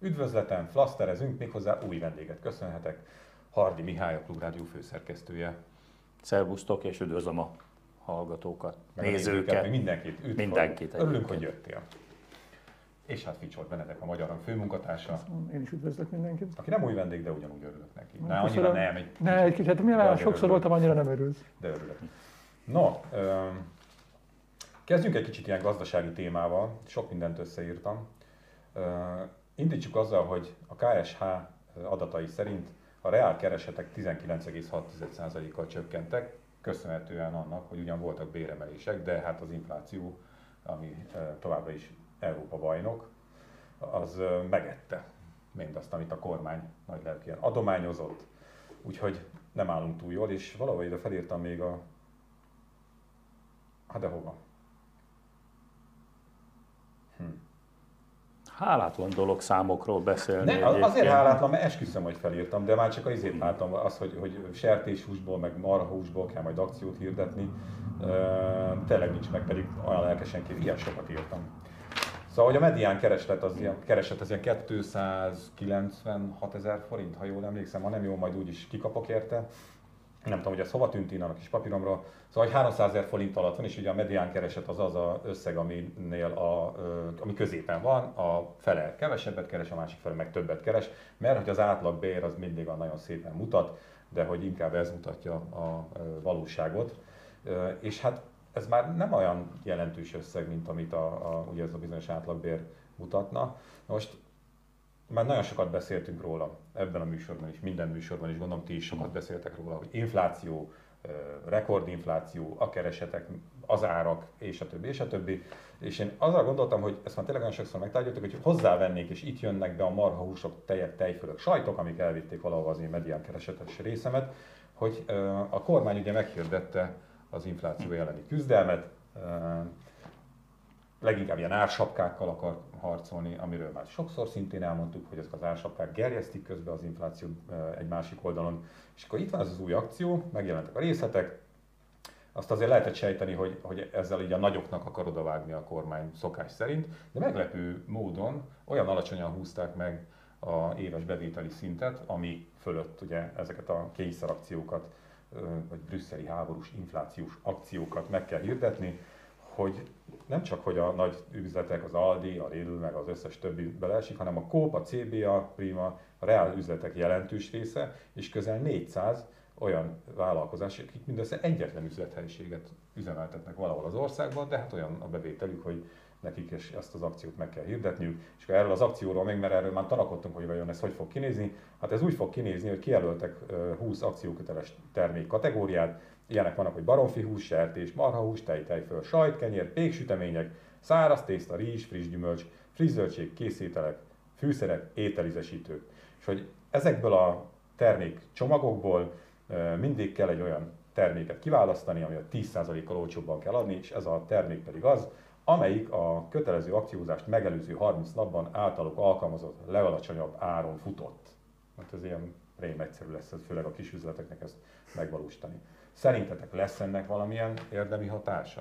Üdvözletem, flaszterezünk, méghozzá új vendéget köszönhetek. Hardi Mihály, a Klubrádió főszerkesztője. Szervusztok, és üdvözlöm a hallgatókat, Meg nézőket. mindenkit. Üdv, Mindenkit Örülünk, hogy jöttél. És hát Ficsor Benedek, a Magyar Hang főmunkatársa, Én is üdvözlök mindenkit. aki nem új vendég, de ugyanúgy örülök neki. Ne, Köszönöm. annyira nem, egy Ne, egy kicsit, hát mivel sokszor örülök. voltam, annyira nem örülsz. de örülök. No, kezdjünk egy kicsit ilyen gazdasági témával, sok mindent összeírtam. Indítsuk azzal, hogy a KSH adatai szerint a reál keresetek 19,6%-kal csökkentek, köszönhetően annak, hogy ugyan voltak béremelések, de hát az infláció, ami továbbra is Európa bajnok, az megette mindazt, amit a kormány nagy lelkén adományozott. Úgyhogy nem állunk túl jól, és valahol ide felírtam még a... Hát de hova? Hálátlan dolog számokról beszélni. Ne, az- azért egyébként. hálátlan, mert esküszöm, hogy felírtam, de már csak azért látom az, hogy, hogy sertéshúsból, meg marhahúsból kell majd akciót hirdetni. Tényleg nincs meg, pedig olyan lelkesen kér, ilyen sokat írtam. Szóval, hogy a medián kereslet az ilyen, kereslet az ilyen 296 ezer forint, ha jól emlékszem, ha nem jó, majd úgyis kikapok érte. Nem tudom, hogy ez hova tűnt innen a kis papíromra. Szóval, hogy 300 ezer forint alatt van, és ugye a medián kereset az az a összeg, aminél a, ami középen van, a fele kevesebbet keres, a másik fele meg többet keres, mert hogy az átlag bér az mindig a nagyon szépen mutat, de hogy inkább ez mutatja a valóságot. És hát ez már nem olyan jelentős összeg, mint amit a, a, ugye ez a bizonyos átlagbér mutatna. Na Most már nagyon sokat beszéltünk róla ebben a műsorban is, minden műsorban is, gondolom ti is sokat beszéltek róla, hogy infláció, rekordinfláció, a keresetek, az árak, és a többi, és a többi. És én azzal gondoltam, hogy ezt már tényleg nagyon sokszor megtárgyaltuk, hogy hozzávennék, és itt jönnek be a marhahúsok, tejek, tejfölök, sajtok, amik elvitték valahova az én medián keresetes részemet, hogy a kormány ugye meghirdette az infláció elleni küzdelmet, leginkább ilyen ársapkákkal akar harcolni, amiről már sokszor szintén elmondtuk, hogy ezek az ársapkák gerjesztik közben az inflációt eh, egy másik oldalon. És akkor itt van ez az új akció, megjelentek a részletek, azt azért lehetett sejteni, hogy, hogy ezzel így a nagyoknak akar odavágni a kormány szokás szerint, de meglepő módon olyan alacsonyan húzták meg a éves bevételi szintet, ami fölött ugye ezeket a kényszerakciókat, vagy brüsszeli háborús inflációs akciókat meg kell hirdetni, hogy nem csak, hogy a nagy üzletek, az Aldi, a Lidl, meg az összes többi beleesik, hanem a Coop, a CBA, Prima, a reál üzletek jelentős része, és közel 400 olyan vállalkozás, akik mindössze egyetlen üzlethelyiséget üzemeltetnek valahol az országban, de hát olyan a bevételük, hogy nekik is ezt az akciót meg kell hirdetniük. És akkor erről az akcióról még, mert erről már tanakodtunk, hogy vajon ez hogy fog kinézni. Hát ez úgy fog kinézni, hogy kijelöltek ö, 20 akcióköteles termék kategóriát, Ilyenek vannak, hogy baromfi hús, sertés, marhahús, tej, tejföl, sajt, kenyér, péksütemények, száraz tészta, rizs, friss gyümölcs, friss zöldség, készételek, fűszerek, ételizesítők. És hogy ezekből a termék csomagokból mindig kell egy olyan terméket kiválasztani, ami a 10%-kal olcsóbban kell adni, és ez a termék pedig az, amelyik a kötelező akciózást megelőző 30 napban általuk alkalmazott legalacsonyabb áron futott. Hát ez ilyen rém egyszerű lesz, főleg a kis üzleteknek ezt megvalósítani. Szerintetek lesz ennek valamilyen érdemi hatása?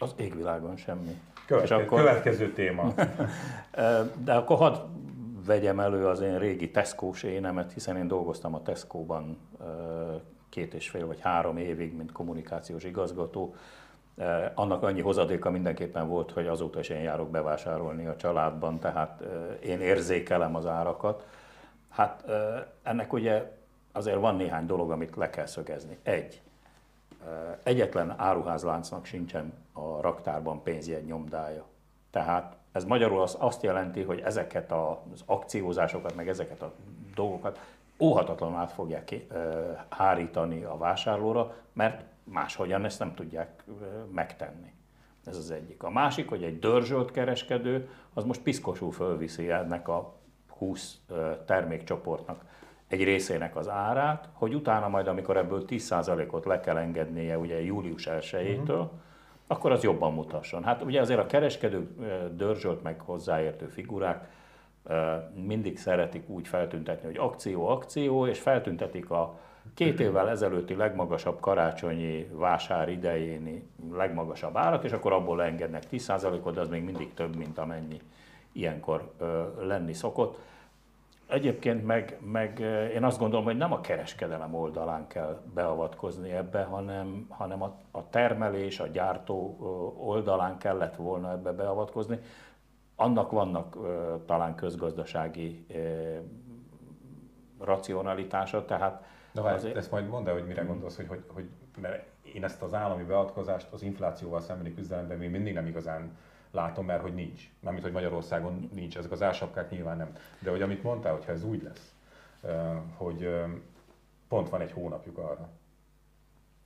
Az égvilágon semmi. Következő, És akkor- következő téma. De akkor hadd vegyem elő az én régi Tesco-s énemet, hiszen én dolgoztam a Tesco-ban két és fél vagy három évig, mint kommunikációs igazgató. Ö, Annak annyi hozadéka mindenképpen volt, hogy azóta is én járok bevásárolni a családban, tehát ö, én érzékelem az árakat. Hát ö, ennek ugye azért van néhány dolog, amit le kell szögezni. Egy, egyetlen áruházláncnak sincsen a raktárban pénzjegy nyomdája. Tehát ez magyarul az azt jelenti, hogy ezeket az akciózásokat, meg ezeket a dolgokat óhatatlanul át fogják hárítani a vásárlóra, mert máshogyan ezt nem tudják megtenni. Ez az egyik. A másik, hogy egy dörzsölt kereskedő, az most piszkosul fölviszi ennek a 20 ö, termékcsoportnak egy részének az árát, hogy utána majd, amikor ebből 10%-ot le kell engednie ugye július 1-től, akkor az jobban mutasson. Hát ugye azért a kereskedő dörzsölt meg hozzáértő figurák mindig szeretik úgy feltüntetni, hogy akció, akció, és feltüntetik a két évvel ezelőtti legmagasabb karácsonyi vásár idejéni legmagasabb árat, és akkor abból engednek 10%-ot, de az még mindig több, mint amennyi ilyenkor lenni szokott. Egyébként meg, meg én azt gondolom, hogy nem a kereskedelem oldalán kell beavatkozni ebbe, hanem, hanem a, a termelés, a gyártó oldalán kellett volna ebbe beavatkozni. Annak vannak talán közgazdasági racionalitása, tehát... Na várj, azért... ezt majd mondd el, hogy mire gondolsz, hogy, hogy, hogy mert én ezt az állami beavatkozást az inflációval szembeni küzdelemben még mindig nem igazán látom, mert hogy nincs. Mármint, hogy Magyarországon nincs, ezek az ársapkák nyilván nem. De hogy amit mondtál, hogyha ez úgy lesz, hogy pont van egy hónapjuk arra,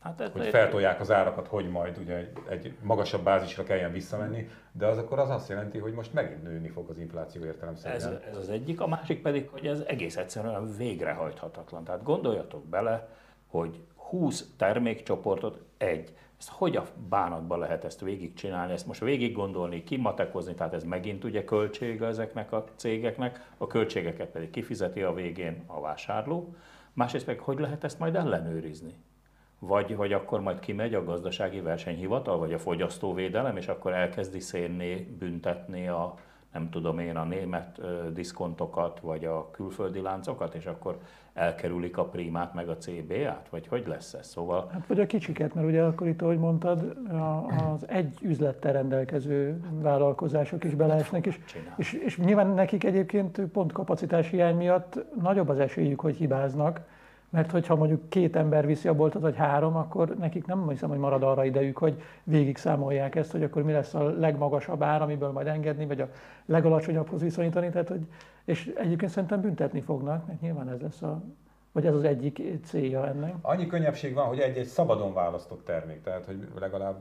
Hát ez hogy feltolják az árakat, hogy majd ugye egy, egy magasabb bázisra kelljen visszamenni, de az akkor az azt jelenti, hogy most megint nőni fog az infláció értelemszerűen. Ez, ez az egyik, a másik pedig, hogy ez egész egyszerűen végrehajthatatlan. Tehát gondoljatok bele, hogy 20 termékcsoportot egy ezt hogy a bánatba lehet ezt végigcsinálni, ezt most végig gondolni, kimatekozni, tehát ez megint ugye költsége ezeknek a cégeknek, a költségeket pedig kifizeti a végén a vásárló, másrészt meg hogy lehet ezt majd ellenőrizni? Vagy hogy akkor majd kimegy a gazdasági versenyhivatal, vagy a fogyasztóvédelem, és akkor elkezdi szénné büntetni a, nem tudom én, a német diszkontokat, vagy a külföldi láncokat, és akkor elkerülik a primát meg a CB-át? Vagy hogy lesz ez? Szóval... Hát vagy a kicsiket, mert ugye akkor itt, ahogy mondtad, az egy üzlettel rendelkező vállalkozások is beleesnek, és, és, és nyilván nekik egyébként pont kapacitás hiány miatt nagyobb az esélyük, hogy hibáznak, mert hogyha mondjuk két ember viszi a boltot, vagy három, akkor nekik nem hiszem, hogy marad arra idejük, hogy végig számolják ezt, hogy akkor mi lesz a legmagasabb ár, amiből majd engedni, vagy a legalacsonyabbhoz viszonyítani. Tehát, hogy, és egyébként szerintem büntetni fognak, mert nyilván ez lesz a, vagy ez az egyik célja ennek. Annyi könnyebbség van, hogy egy-egy szabadon választott termék, tehát hogy legalább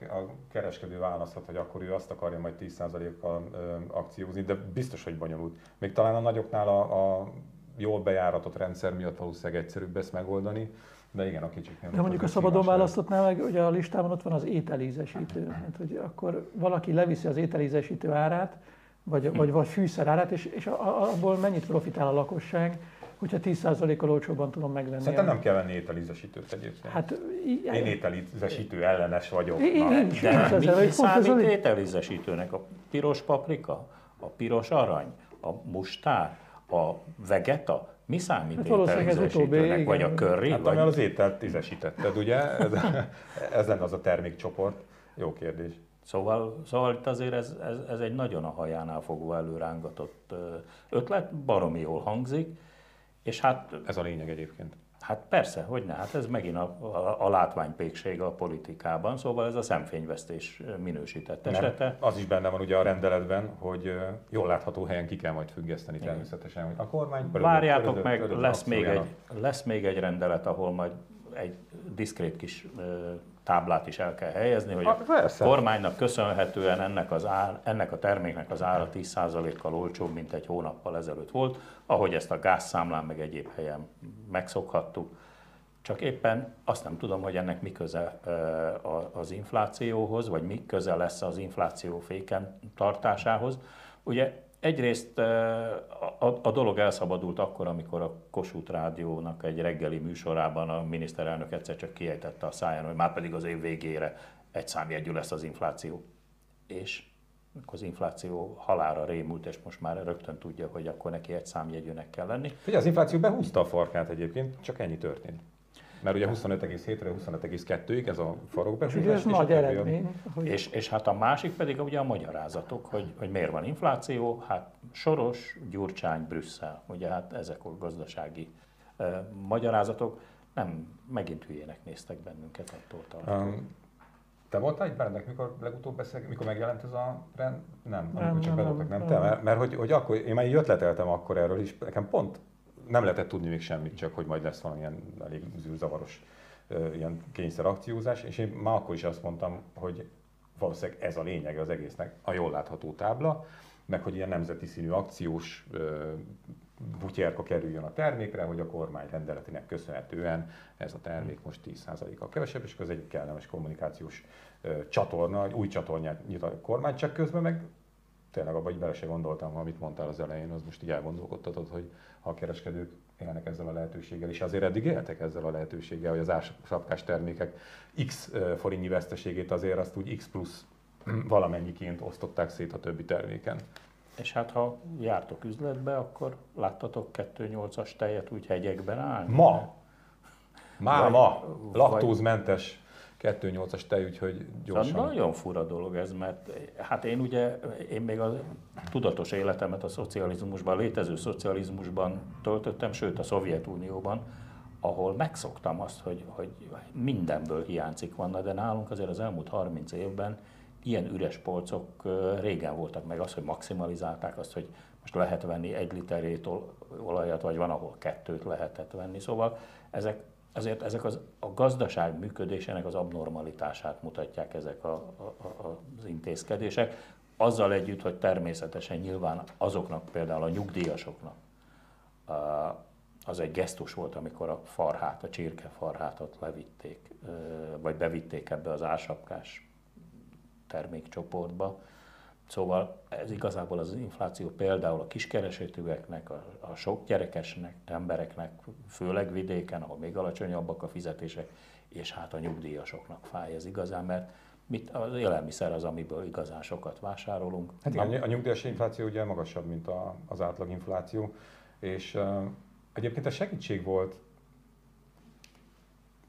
a kereskedő választhat, hogy akkor ő azt akarja majd 10%-kal akciózni, de biztos, hogy bonyolult. Még talán a nagyoknál a, a jól bejáratott rendszer miatt valószínűleg egyszerűbb ezt megoldani, de igen, a kicsiknél. De mondjuk a szabadon választottnál meg, ugye a listában ott van az ételízesítő. Hát, hogy akkor valaki leviszi az ételízesítő árát, vagy, vagy, vagy fűszerárát, és, és abból mennyit profitál a lakosság, hogyha 10%-kal olcsóbban tudom megvenni. Szerintem nem kell venni ételízesítőt egyébként. Hát, én ételízesítő ellenes vagyok. Én, én de mi, mi számít ételízesítőnek? A piros paprika? A piros arany? A mustár? A vegeta? Mi számít hát ételízesítőnek? Vagy a curry? Hát vagy... az ételt tízesítetted, ugye? Ez, ez lenne az a termékcsoport. Jó kérdés. Szóval, szóval itt azért ez, ez, ez egy nagyon a hajánál fogó előrángatott ötlet, baromi jól hangzik, és hát... Ez a lényeg egyébként. Hát persze, hogy ne, hát ez megint a, a, a látványpékség a politikában, szóval ez a szemfényvesztés minősített esete. Nem, az is benne van ugye a rendeletben, hogy jól látható helyen ki kell majd függeszteni Igen. természetesen, hogy a kormány... Várjátok meg, lesz, még egy, lesz még egy rendelet, ahol majd egy diszkrét kis táblát is el kell helyezni, hogy a, a kormánynak köszönhetően ennek, az ár, ennek a terméknek az ára 10%-kal olcsóbb, mint egy hónappal ezelőtt volt, ahogy ezt a gázszámlán meg egyéb helyen megszokhattuk. Csak éppen azt nem tudom, hogy ennek mi köze az inflációhoz, vagy mi köze lesz az infláció féken tartásához. Ugye Egyrészt a, dolog elszabadult akkor, amikor a Kossuth Rádiónak egy reggeli műsorában a miniszterelnök egyszer csak kiejtette a száján, hogy már pedig az év végére egy számjegyű lesz az infláció. És az infláció halára rémült, és most már rögtön tudja, hogy akkor neki egy számjegyűnek kell lenni. Ugye az infláció behúzta a farkát egyébként, csak ennyi történt. Mert ugye 25,7-re 25,2-ig ez a farokbehúzás. És ez nagy eredmény. Hogy... És, és hát a másik pedig ugye a magyarázatok, hogy, hogy miért van infláció, hát Soros, Gyurcsány, Brüsszel, ugye hát ezek a gazdasági uh, magyarázatok, nem, megint hülyének néztek bennünket attól um, te voltál egy bennnek, mikor legutóbb beszél, mikor megjelent ez a rend? Nem, nem, amikor csak nem, bedobtak, nem, nem, nem. Te, mert, mert hogy, hogy akkor, én már így ötleteltem akkor erről is, nekem pont nem lehetett tudni még semmit, csak hogy majd lesz valamilyen elég zűrzavaros ilyen kényszerakciózás, és én már akkor is azt mondtam, hogy valószínűleg ez a lényege az egésznek, a jól látható tábla, meg hogy ilyen nemzeti színű akciós butyerka kerüljön a termékre, hogy a kormány rendeletének köszönhetően ez a termék most 10%-kal kevesebb, és ez egy kellemes kommunikációs csatorna, egy új csatornát nyit a kormány, csak közben meg tényleg abban így bele se gondoltam, amit mondtál az elején, az most így elgondolkodtatod, hogy ha a kereskedők élnek ezzel a lehetőséggel, és azért eddig éltek ezzel a lehetőséggel, hogy az ársapkás termékek X forintnyi veszteségét azért azt úgy X plusz valamennyiként osztották szét a többi terméken. És hát ha jártok üzletbe, akkor láttatok 2.8-as tejet úgy hegyekben állni? Ma? Máma, laktózmentes 2.8-as tej, úgyhogy gyorsan. Szóval nagyon fura dolog ez, mert hát én ugye, én még a tudatos életemet a szocializmusban, a létező szocializmusban töltöttem, sőt a Szovjetunióban, ahol megszoktam azt, hogy, hogy mindenből hiányzik van, de nálunk azért az elmúlt 30 évben ilyen üres polcok régen voltak meg az, hogy maximalizálták azt, hogy most lehet venni egy literét olajat, vagy van, ahol kettőt lehetett venni. Szóval ezek azért ezek az, a gazdaság működésének az abnormalitását mutatják ezek a, a, a, az intézkedések, azzal együtt, hogy természetesen nyilván azoknak, például a nyugdíjasoknak, az egy gesztus volt, amikor a farhát, a csirke farhátot levitték, vagy bevitték ebbe az ásapkás termékcsoportba. Szóval ez igazából az infláció például a kiskeresőtőeknek, a, a sok gyerekesnek, embereknek, főleg vidéken, ahol még alacsonyabbak a fizetések, és hát a nyugdíjasoknak fáj ez igazán, mert mit, az élelmiszer az, amiből igazán sokat vásárolunk. Hát igen, a nyugdíjas infláció ugye magasabb, mint a, az átlaginfláció, és uh, egyébként a segítség volt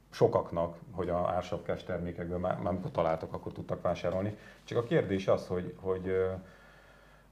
sokaknak, hogy a ársapkás termékekből már, már amikor találtak, akkor tudtak vásárolni. Csak a kérdés az, hogy, hogy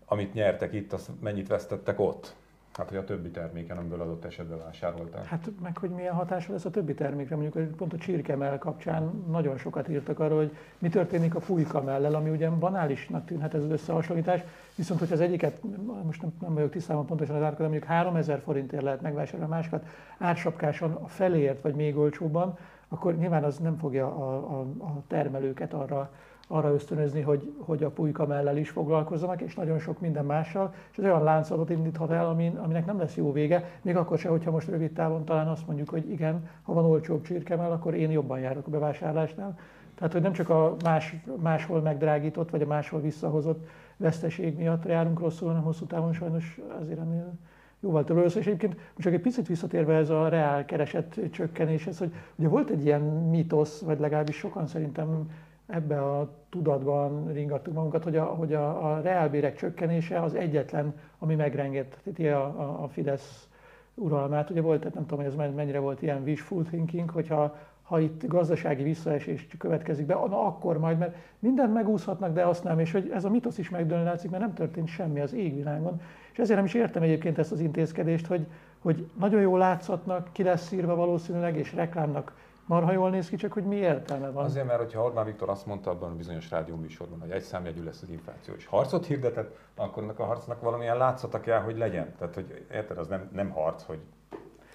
amit nyertek itt, azt mennyit vesztettek ott. Hát, hogy a többi terméken, amiből adott esetben vásárolták. Hát meg, hogy milyen hatása lesz a többi termékre. Mondjuk pont a csirkemell kapcsán nagyon sokat írtak arról, hogy mi történik a fújkamellel, ami ugye banálisnak tűnhet ez az összehasonlítás, viszont hogy az egyiket, most nem, nem vagyok tisztában pontosan az árakat, mondjuk 3000 forintért lehet megvásárolni, a másikat ársapkáson a feléért vagy még olcsóbban, akkor nyilván az nem fogja a, a, a termelőket arra arra ösztönözni, hogy, hogy a pulyka mellel is foglalkozzanak, és nagyon sok minden mással, és ez olyan láncolat indíthat el, amin, aminek nem lesz jó vége, még akkor se, hogyha most rövid távon talán azt mondjuk, hogy igen, ha van olcsóbb csirkemell, akkor én jobban járok a bevásárlásnál. Tehát, hogy nem csak a más, máshol megdrágított, vagy a máshol visszahozott veszteség miatt járunk rosszul, hanem hosszú távon sajnos azért ennél jóval több És egyébként csak egy picit visszatérve ez a reál kereset csökkenéshez, hogy ugye volt egy ilyen mítosz, vagy legalábbis sokan szerintem ebbe a tudatban ringattuk magunkat, hogy a, hogy a, a reálbérek csökkenése az egyetlen, ami megrengetheti a, a, a Fidesz uralmát. Ugye volt, nem tudom, hogy ez mennyire volt ilyen wishful thinking, hogyha ha itt gazdasági visszaesés következik be, na akkor majd, mert mindent megúszhatnak, de azt nem, és hogy ez a mitosz is megdőlni látszik, mert nem történt semmi az égvilágon. És ezért nem is értem egyébként ezt az intézkedést, hogy, hogy nagyon jól látszatnak, ki lesz írva valószínűleg, és reklámnak marha jól néz ki, csak hogy mi értelme van. Azért, mert hogyha Orbán Viktor azt mondta abban a bizonyos rádióműsorban, hogy egy számjegyű lesz az infláció, és harcot hirdetett, akkor ennek a harcnak valamilyen látszata kell, hogy legyen. Tehát, hogy érted, az nem, nem harc, hogy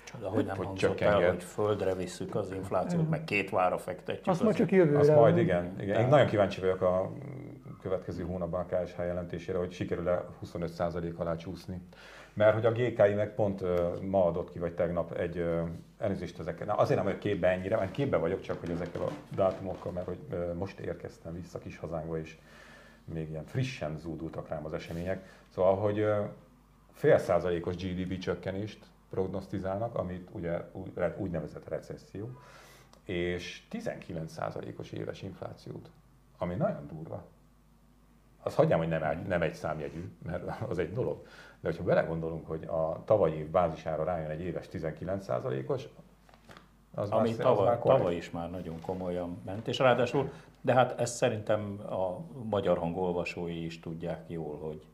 Csoda, hogy nem hogy hangzott el, hogy földre visszük az inflációt, meg két vára fektetjük. Azt majd csak jövőre. Azt majd igen. igen. Én nagyon kíváncsi vagyok a következő hónapban a KSH jelentésére, hogy sikerül-e 25% alá csúszni. Mert hogy a GKI meg pont ma adott ki, vagy tegnap egy elnézést ezekkel. Na, azért nem vagyok képbe ennyire, mert képbe vagyok csak, hogy ezekkel a dátumokkal, mert hogy most érkeztem vissza kis hazánkba, és még ilyen frissen zúdultak rám az események. Szóval, hogy fél százalékos GDP csökkenést prognosztizálnak, amit ugye úgynevezett recesszió, és 19 százalékos éves inflációt, ami nagyon durva az hagyjám, hogy nem, nem egy számjegyű, mert az egy dolog. De hogyha belegondolunk, hogy a tavalyi év bázisára rájön egy éves 19%-os, az Ami már, tavaly, az már tavaly is már nagyon komolyan ment, és ráadásul, de hát ezt szerintem a magyar hangolvasói is tudják jól, hogy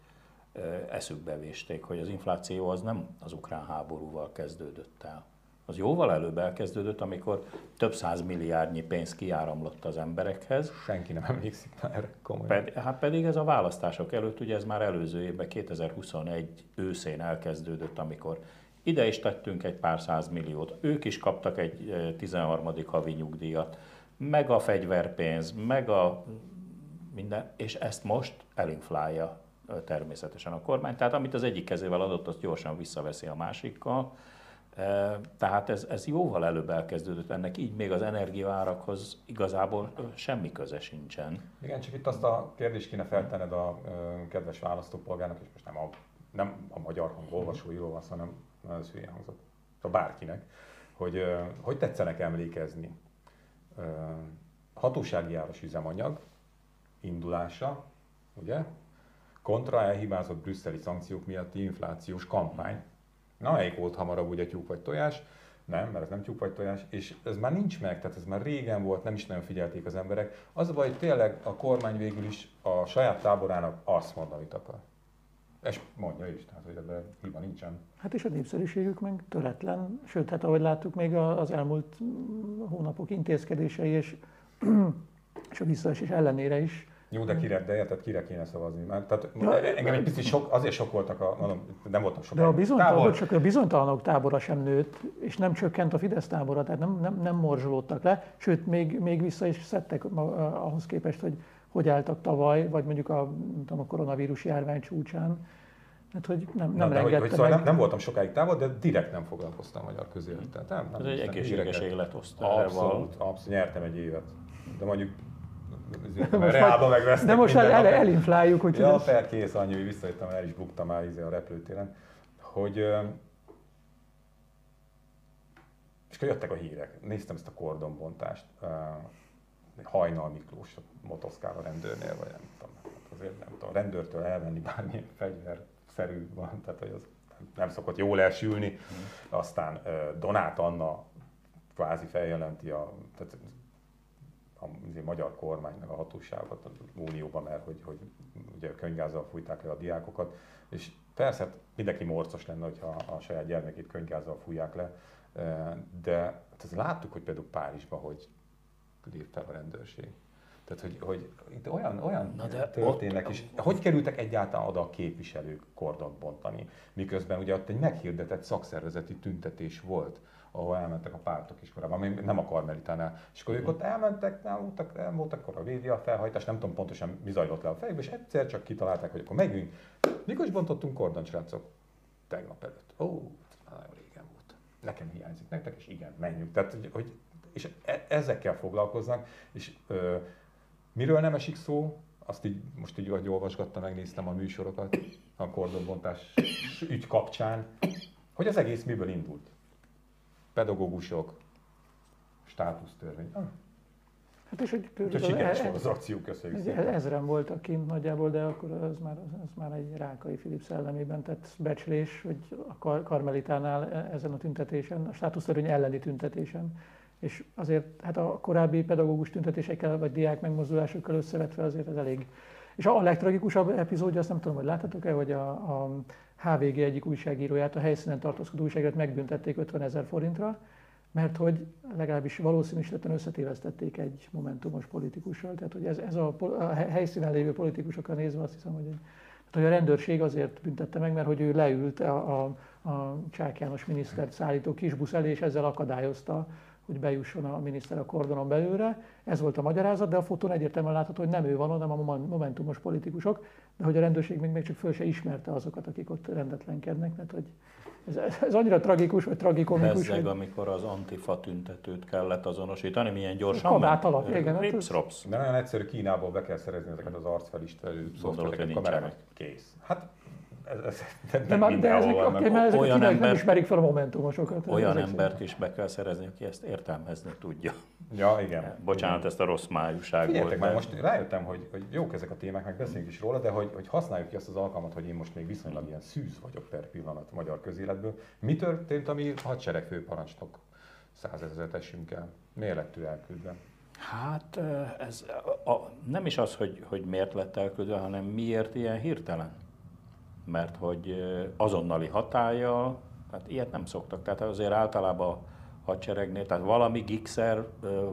eszükbe vésték, hogy az infláció az nem az ukrán háborúval kezdődött el az jóval előbb elkezdődött, amikor több száz milliárdnyi pénz kiáramlott az emberekhez. Senki nem emlékszik már erre komolyan. Ped, hát pedig ez a választások előtt, ugye ez már előző évben, 2021 őszén elkezdődött, amikor ide is tettünk egy pár száz milliót, ők is kaptak egy 13. havi nyugdíjat, meg a fegyverpénz, meg a minden, és ezt most elinflálja természetesen a kormány. Tehát amit az egyik kezével adott, azt gyorsan visszaveszi a másikkal. Tehát ez, ez jóval előbb elkezdődött ennek, így még az energiaárakhoz igazából semmi köze sincsen. Igen, csak itt azt a kérdést kéne feltenned a kedves választópolgárnak, és most nem a, nem a magyar hang olvasóiról van, hanem az hülyén hangzott, a bárkinek, hogy hogy tetszenek emlékezni hatósági áras üzemanyag indulása, ugye, kontra elhibázott brüsszeli szankciók miatti inflációs kampány. Na, melyik volt hamarabb ugye tyúk vagy tojás? Nem, mert ez nem tyúk vagy tojás, és ez már nincs meg, tehát ez már régen volt, nem is nagyon figyelték az emberek. Az a baj, hogy tényleg a kormány végül is a saját táborának azt mond, amit akar. És mondja is, tehát hogy ebben hiba nincsen. Hát és a népszerűségük meg töretlen, sőt, hát ahogy láttuk még az elmúlt hónapok intézkedései és, és a visszaesés ellenére is jó, de kire, de érted, kire kéne szavazni? Mert, tehát ja, engem egy picit sok, azért sok voltak, a, mondom, nem voltam sok. De a, bizonytalanok, csak a bizonytalanok tábora sem nőtt, és nem csökkent a Fidesz tábora, tehát nem, nem, nem morzsolódtak le, sőt, még, még vissza is szedtek ahhoz képest, hogy hogy álltak tavaly, vagy mondjuk a, tudom, a koronavírus járvány csúcsán. Hát, hogy nem, nem Na, hogy, hogy szóval nem, nem, voltam sokáig távol, de direkt nem foglalkoztam magyar közélettel. Nem, nem, Ez egy egészséges életosztály. Abszolút, abszolút, nyertem egy évet. De mondjuk Reálba megvesztek De most el, el, elinfláljuk, hogy... Ja, per kész annyi, hogy visszajöttem, el is buktam már izé a repülőtéren, hogy és akkor jöttek a hírek. Néztem ezt a kordonbontást. Hajnal Miklós motoszkál a rendőrnél, vagy nem tudom. Hát azért nem tudom, a rendőrtől elvenni bármilyen fegyverszerű van, tehát hogy az nem szokott jól elsülni. Mm. Aztán Donát Anna kvázi feljelenti a, tehát a magyar kormánynak a hatóságot a Unióban, mert hogy, hogy ugye könyvgázzal fújták le a diákokat, és persze hát mindenki morcos lenne, hogyha a saját gyermekét könyvgázzal fújják le, de hát ezt láttuk, hogy például Párizsban, hogy lép fel a rendőrség. Tehát, hogy, hogy itt olyan, olyan Na de történnek ott... is. Hogy kerültek egyáltalán oda a képviselők kordont bontani, miközben ugye ott egy meghirdetett szakszervezeti tüntetés volt, ahol elmentek a pártok is korábban, nem a Karmelitánál. És akkor ők ott elmentek, nem voltak, nem voltak akkor a média felhajtás, nem tudom pontosan mi zajlott le a fejükbe, és egyszer csak kitalálták, hogy akkor megyünk. Mikor is bontottunk kordon, srácok? Tegnap előtt. Ó, nagyon régen volt. Nekem hiányzik, nektek is igen, menjünk. Tehát, hogy, hogy és e, ezekkel foglalkoznak, és ö, miről nem esik szó, azt így most így, hogy olvasgattam, megnéztem a műsorokat a kordonbontás ügy kapcsán, hogy az egész miből indult pedagógusok, státusztörvény. Ah. Hát és hogy Úgyhogy sikeres volt az akció, köszönjük szépen. Ezren voltak kint nagyjából, de akkor az már, az már egy Rákai Filip szellemében tett becslés, hogy a Kar- Karmelitánál e- ezen a tüntetésen, a státusztörvény elleni tüntetésen, és azért hát a korábbi pedagógus tüntetésekkel, vagy diák megmozdulásokkal összevetve azért ez elég. És a legtragikusabb epizódja, azt nem tudom, hogy láthatok-e, hogy a, a HVG egyik újságíróját, a helyszínen tartózkodó újságírót megbüntették 50 ezer forintra, mert hogy legalábbis valószínűsítetten összetévesztették egy momentumos politikussal. Tehát, hogy ez, ez a, a helyszínen lévő politikusokra nézve azt hiszem, hogy, tehát, hogy a rendőrség azért büntette meg, mert hogy ő leült a, a, a Csák János minisztert szállító kisbusz elé, és ezzel akadályozta hogy bejusson a miniszter a kordonon belőle. Ez volt a magyarázat, de a fotón egyértelműen látható, hogy nem ő van, hanem a momentumos politikusok, de hogy a rendőrség még, még csak föl se ismerte azokat, akik ott rendetlenkednek, mert hogy ez, ez annyira tragikus, vagy tragikomikus. Bezzeg, hogy... amikor az antifa tüntetőt kellett azonosítani, milyen gyorsan Kabát alatt, igen. Rips, rops. De nagyon egyszerű, Kínából be kell szerezni ezeket az arcfelismerő szoftvereket, kamerákat. Kész. Hát ez, ez, de, de, már, de ezek, okay, mert ezek olyan ember, nem ismerik fel a momentumosokat. Olyan embert is be kell szerezni, aki ezt értelmezni tudja. Ja, igen. Bocsánat, igen. ezt a rossz májúság volt. Már most rájöttem, hogy, hogy jók ezek a témák, meg beszéljünk is róla, de hogy, hogy használjuk ki azt az alkalmat, hogy én most még viszonylag ilyen szűz vagyok per pillanat a magyar közéletből. Mi történt, ami hadsereg főparancsnok százezeret esünk el? Miért lett ő elküldve? Hát ez a, a, nem is az, hogy, hogy miért lett elküldve, hanem miért ilyen hirtelen mert hogy azonnali hatája, hát ilyet nem szoktak. Tehát azért általában a hadseregnél, tehát valami gigszer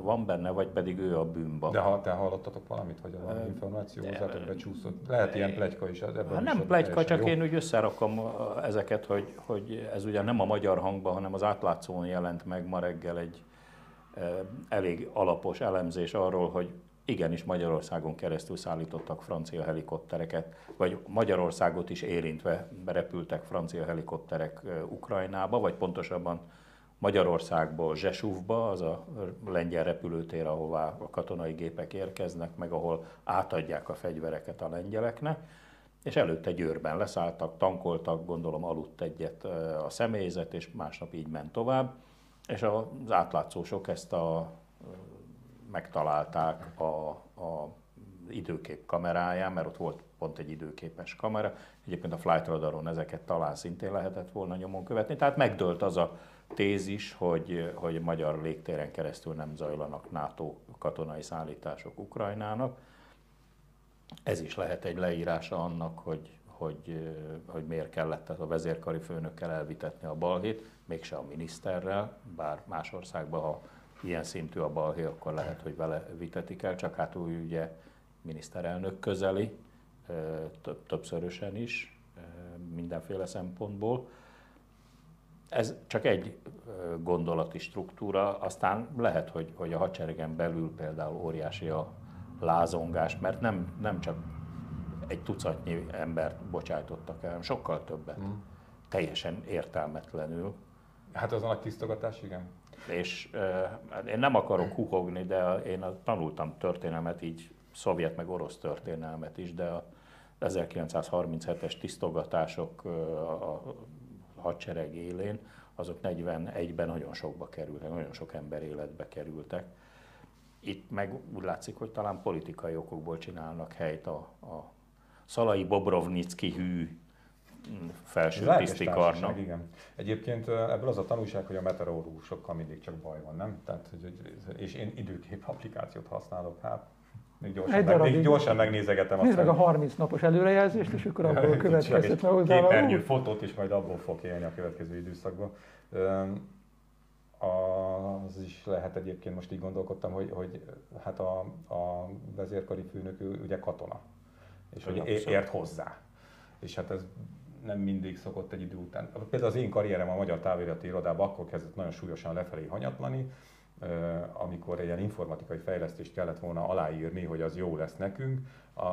van benne, vagy pedig ő a bűnba. De ha te hallottatok valamit, vagy valami információ hozzátok becsúszott? Lehet ilyen plegyka is ebből hát Nem plegyka, csak jó. én úgy összerakom ezeket, hogy, hogy ez ugye nem a magyar hangban, hanem az átlátszón jelent meg ma reggel egy elég alapos elemzés arról, hogy igenis Magyarországon keresztül szállítottak francia helikoptereket, vagy Magyarországot is érintve repültek francia helikopterek Ukrajnába, vagy pontosabban Magyarországból Zsesúvba, az a lengyel repülőtér, ahová a katonai gépek érkeznek, meg ahol átadják a fegyvereket a lengyeleknek, és előtte Győrben leszálltak, tankoltak, gondolom aludt egyet a személyzet, és másnap így ment tovább, és az átlátszósok ezt a megtalálták a, a időkép kameráján, mert ott volt pont egy időképes kamera. Egyébként a Flight Radaron ezeket talán szintén lehetett volna nyomon követni. Tehát megdőlt az a tézis, hogy, hogy magyar légtéren keresztül nem zajlanak NATO katonai szállítások Ukrajnának. Ez is lehet egy leírása annak, hogy, hogy, hogy miért kellett a vezérkari főnökkel elvitetni a balhét, mégse a miniszterrel, bár más országban, ha ilyen szintű a balhé, akkor lehet, hogy vele vitetik el, csak hát úgy ugye miniszterelnök közeli, többszörösen is, mindenféle szempontból. Ez csak egy gondolati struktúra, aztán lehet, hogy, hogy a hadseregen belül például óriási a lázongás, mert nem, nem csak egy tucatnyi embert bocsájtottak el, sokkal többet. Mm. Teljesen értelmetlenül. Hát az a nagy tisztogatás, igen. És uh, én nem akarok huhogni, de én a, tanultam történelmet, így szovjet meg orosz történelmet is, de a 1937-es tisztogatások uh, a hadsereg élén, azok 41-ben nagyon sokba kerültek, nagyon sok ember életbe kerültek. Itt meg úgy látszik, hogy talán politikai okokból csinálnak helyt a, a Szalai Bobrovnicki hű felső tisztikarnak. Igen. Egyébként ebből az a tanulság, hogy a meteorológusokkal mindig csak baj van, nem? Tehát, hogy, és én időkép applikációt használok, hát még gyorsan, meg, még gyorsan megnézegetem. Nézd meg a 30 napos előrejelzést, és akkor abból következtet meg hozzá. Képernyő fotót is majd abból fog élni a következő időszakban. Az is lehet egyébként, most így gondolkodtam, hogy, hogy hát a, a vezérkari főnök ugye katona, és hogy ért hozzá. És hát ez nem mindig szokott egy idő után. Például az én karrierem a Magyar Távirati Irodában akkor kezdett nagyon súlyosan lefelé hanyatlani, amikor egy ilyen informatikai fejlesztést kellett volna aláírni, hogy az jó lesz nekünk,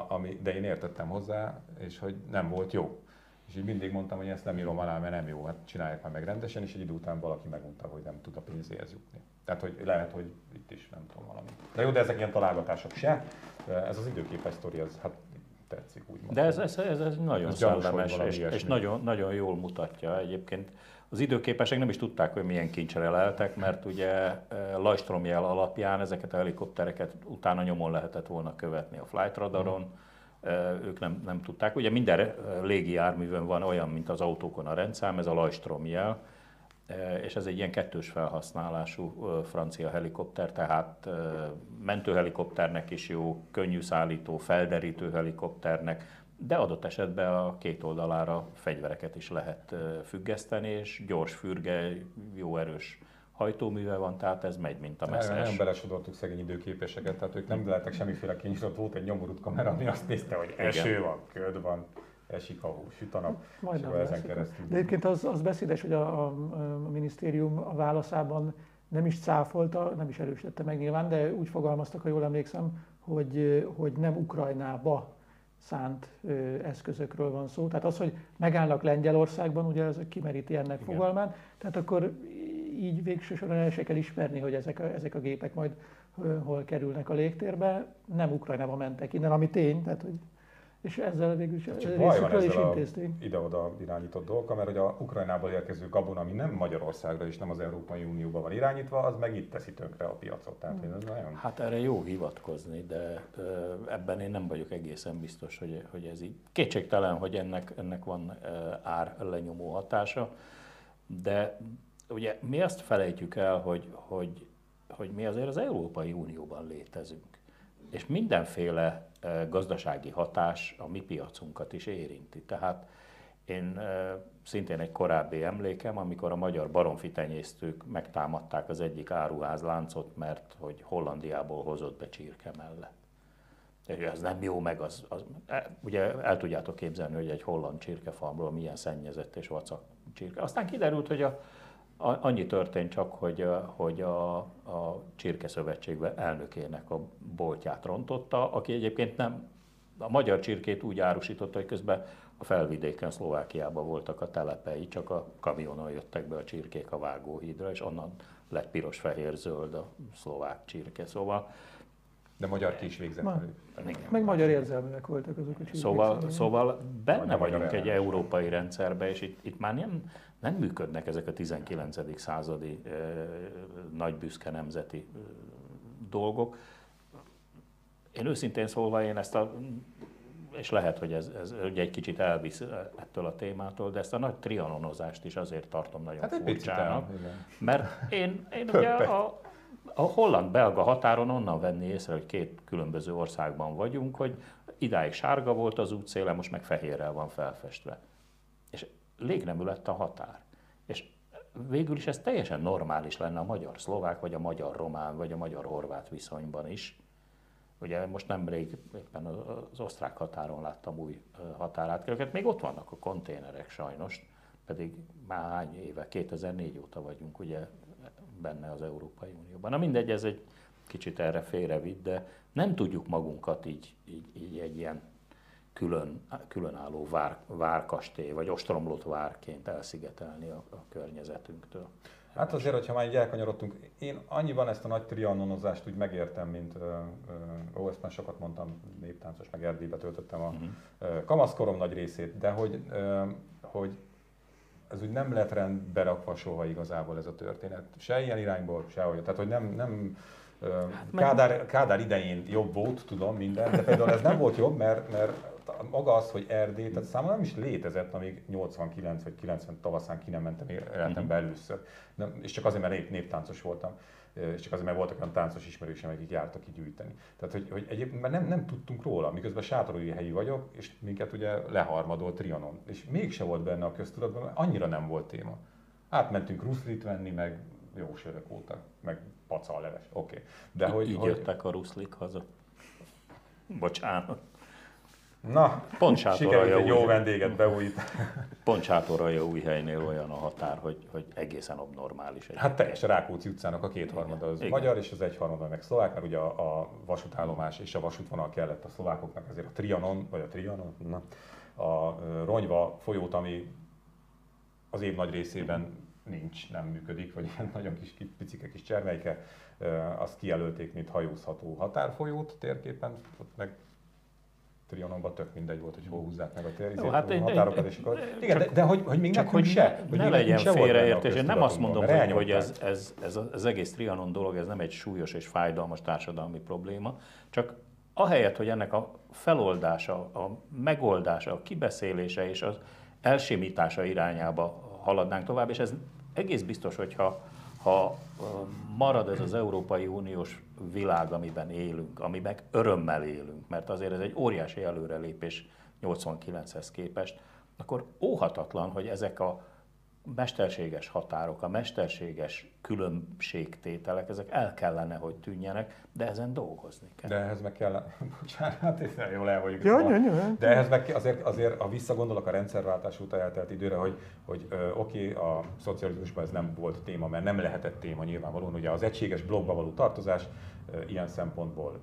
ami, de én értettem hozzá, és hogy nem volt jó. És így mindig mondtam, hogy ezt nem írom alá, mert nem jó, hát csinálják már meg rendesen, és egy idő után valaki megmondta, hogy nem tud a pénzéhez jutni. Tehát, hogy lehet, hogy itt is nem tudom valami. De jó, de ezek ilyen találgatások se. Ez az időképes sztori, az hát. De ez, ez, ez, ez nagyon ez szellemes, és, és nagyon, nagyon jól mutatja egyébként. Az időképesek nem is tudták, hogy milyen kincsre leltek, mert ugye Lajstromjel alapján ezeket a helikoptereket utána nyomon lehetett volna követni a flight radaron, e, ők nem, nem tudták. Ugye minden légi járművön van olyan, mint az autókon a rendszám, ez a Lajstromjel, és ez egy ilyen kettős felhasználású francia helikopter, tehát mentőhelikopternek is jó, könnyű szállító, felderítő helikopternek, de adott esetben a két oldalára fegyvereket is lehet függeszteni, és gyors fürge, jó erős hajtóműve van, tehát ez megy, mint a messzes. Nem belesodortuk szegény időképeseket, tehát ők nem lehetek semmiféle kényszer, volt egy nyomorult kamera, ami azt nézte, hogy eső Igen. van, köd van, esik a hó, süt a nap, és ezen keresztül. De egyébként az, az beszédes, hogy a, a, a minisztérium a válaszában nem is cáfolta, nem is erősítette meg nyilván, de úgy fogalmaztak, ha jól emlékszem, hogy, hogy nem Ukrajnába szánt ö, eszközökről van szó. Tehát az, hogy megállnak Lengyelországban, ugye ez kimeríti ennek Igen. fogalmán, tehát akkor így végső soron el se kell ismerni, hogy ezek a, ezek a gépek majd hol kerülnek a légtérbe. Nem Ukrajnába mentek innen, ami tény, tehát hogy és ezzel végül is Csak baj van ezzel is intézték. ide-oda irányított dolgokkal, mert hogy a Ukrajnából érkező gabona, ami nem Magyarországra és nem az Európai Unióba van irányítva, az meg itt teszi tönkre a piacot. Tehát hmm. ez nagyon... Hát erre jó hivatkozni, de ebben én nem vagyok egészen biztos, hogy, hogy ez így. Kétségtelen, hogy ennek, ennek van ár lenyomó hatása, de ugye mi azt felejtjük el, hogy, hogy, hogy mi azért az Európai Unióban létezünk és mindenféle gazdasági hatás a mi piacunkat is érinti. Tehát én szintén egy korábbi emlékem, amikor a magyar baromfi tenyésztők megtámadták az egyik áruházláncot, mert hogy Hollandiából hozott be csirke mellett. És ez nem jó, meg az, az, e, ugye el tudjátok képzelni, hogy egy holland csirkefarmról milyen szennyezett és vacak csirke. Aztán kiderült, hogy a, Annyi történt csak, hogy, hogy a, a Csirke Szövetségbe elnökének a boltját rontotta, aki egyébként nem a magyar csirkét úgy árusította, hogy közben a felvidéken, Szlovákiában voltak a telepei, csak a kamionon jöttek be a csirkék a vágóhídra, és onnan lett piros, fehér, zöld a szlovák csirke. Szóval de magyar ki is végzett Ma, Meg magyar érzelműek voltak azok a csirkék. Szóval, szóval benne vagyunk egy európai rendszerbe, és itt, itt már nem, nem működnek ezek a 19. századi e, nagy büszke nemzeti e, dolgok. Én őszintén szólva én ezt a és lehet, hogy ez, ez ugye egy kicsit elvisz ettől a témától, de ezt a nagy trianonozást is azért tartom nagyon hát furcsának. Mert én, én ugye a, a holland-belga határon onnan venni észre, hogy két különböző országban vagyunk, hogy idáig sárga volt az útszéle, most meg fehérrel van felfestve. És légnemű lett a határ. És végül is ez teljesen normális lenne a magyar-szlovák, vagy a magyar-román, vagy a magyar-horvát viszonyban is. Ugye most nemrég éppen az osztrák határon láttam új határátkelőket, még ott vannak a konténerek sajnos, pedig már hány éve, 2004 óta vagyunk ugye benne az Európai Unióban. Na mindegy, ez egy kicsit erre félrevitt, de nem tudjuk magunkat így, így, így egy ilyen külön, különálló vár, várkastély, vagy ostromlott várként elszigetelni a, a környezetünktől. Hát azért, hogyha már így elkanyarodtunk, én annyiban ezt a nagy trianonozást úgy megértem, mint, ó, ezt már sokat mondtam, néptáncos, meg Erdélybe töltöttem a uh-huh. kamaszkorom nagy részét, de hogy, hogy ez úgy nem lett rendbe rakva soha igazából ez a történet. Se ilyen irányból, se olyan. Tehát, hogy nem, nem hát Kádár, Kádár idején jobb volt, tudom minden, de például ez nem volt jobb, mert, mert maga az, hogy Erdély, tehát számomra nem is létezett, amíg 89 vagy 90 tavaszán ki nem mentem életembe mhm. először. Nem, és csak azért, mert nép, néptáncos voltam és csak azért, mert voltak olyan táncos ismerősem, akik jártak így gyűjteni. Tehát, hogy, hogy egyébként mert nem, nem tudtunk róla, miközben sátorói helyi vagyok, és minket ugye leharmadolt Trianon. És mégse volt benne a köztudatban, mert annyira nem volt téma. Átmentünk ruszlit venni, meg jó sörök voltak, meg leves, oké. Okay. De hogy, így hogy... jöttek a ruszlik haza. Bocsánat. Na, Pont sikerült egy jó vendéget beújít. Pont új helynél olyan a határ, hogy, hogy egészen abnormális. Egy hát teljesen Rákóczi utcának a kétharmada az Igen. magyar, és az egyharmada meg szlovák, mert ugye a, a vasútállomás és a vasútvonal kellett a szlovákoknak, ezért a Trianon, vagy a Trianon, na, a Ronyva folyót, ami az év nagy részében nincs, nem működik, vagy ilyen nagyon kis picike kis csermeike, azt kijelölték, mint hajózható határfolyót térképen, ott meg Trianonban tök mindegy volt, hogy hol húzzák meg a térizét, hát határokat, és akkor... Igen, de, de hogy, hogy még csak hogy se, hogy ne legyen félreértés. Én nem azt mondom, hogy, hogy ez, ez, ez, az egész Trianon dolog, ez nem egy súlyos és fájdalmas társadalmi probléma, csak ahelyett, hogy ennek a feloldása, a megoldása, a kibeszélése és az elsimítása irányába haladnánk tovább, és ez egész biztos, hogyha ha marad ez az Európai Uniós világ, amiben élünk, amiben örömmel élünk, mert azért ez egy óriási előrelépés 89-hez képest, akkor óhatatlan, hogy ezek a mesterséges határok, a mesterséges különbségtételek, ezek el kellene, hogy tűnjenek, de ezen dolgozni kell. De ehhez meg kell, bocsánat, hiszen jól el vagyunk. Jó, jó, jó. De ehhez meg azért, azért, ha visszagondolok a rendszerváltás után eltelt időre, hogy, hogy oké, okay, a szocializmusban ez nem volt téma, mert nem lehetett téma nyilvánvalóan. Ugye az egységes blogba való tartozás ilyen szempontból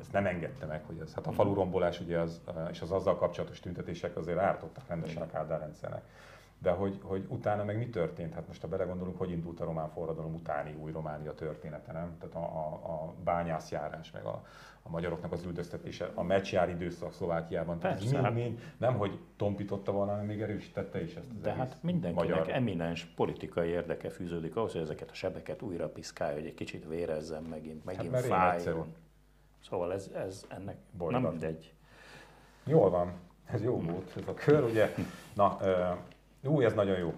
ezt nem engedte meg, hogy ez, hát a falurombolás ugye az, és az azzal kapcsolatos tüntetések azért ártottak rendesen a Kádár rendszernek de hogy, hogy utána meg mi történt? Hát most ha belegondolunk, hogy indult a román forradalom utáni új Románia története, nem? Tehát a, a, a bányászjárás, meg a, a magyaroknak az üldöztetése, a meccsjár időszak Szlovákiában. Tehát Persze, mind, hát... mind, nem, hogy tompította volna, hanem még erősítette is ezt az De hát mindenkinek magyar... eminens politikai érdeke fűződik ahhoz, hogy ezeket a sebeket újra piszkálja, hogy egy kicsit vérezzen megint, megint hát fájjon. Szóval ez, ez ennek Boldog. nem mindegy. Jól van, ez jó volt ez a kör, ugye? Na, jó, ez nagyon jó.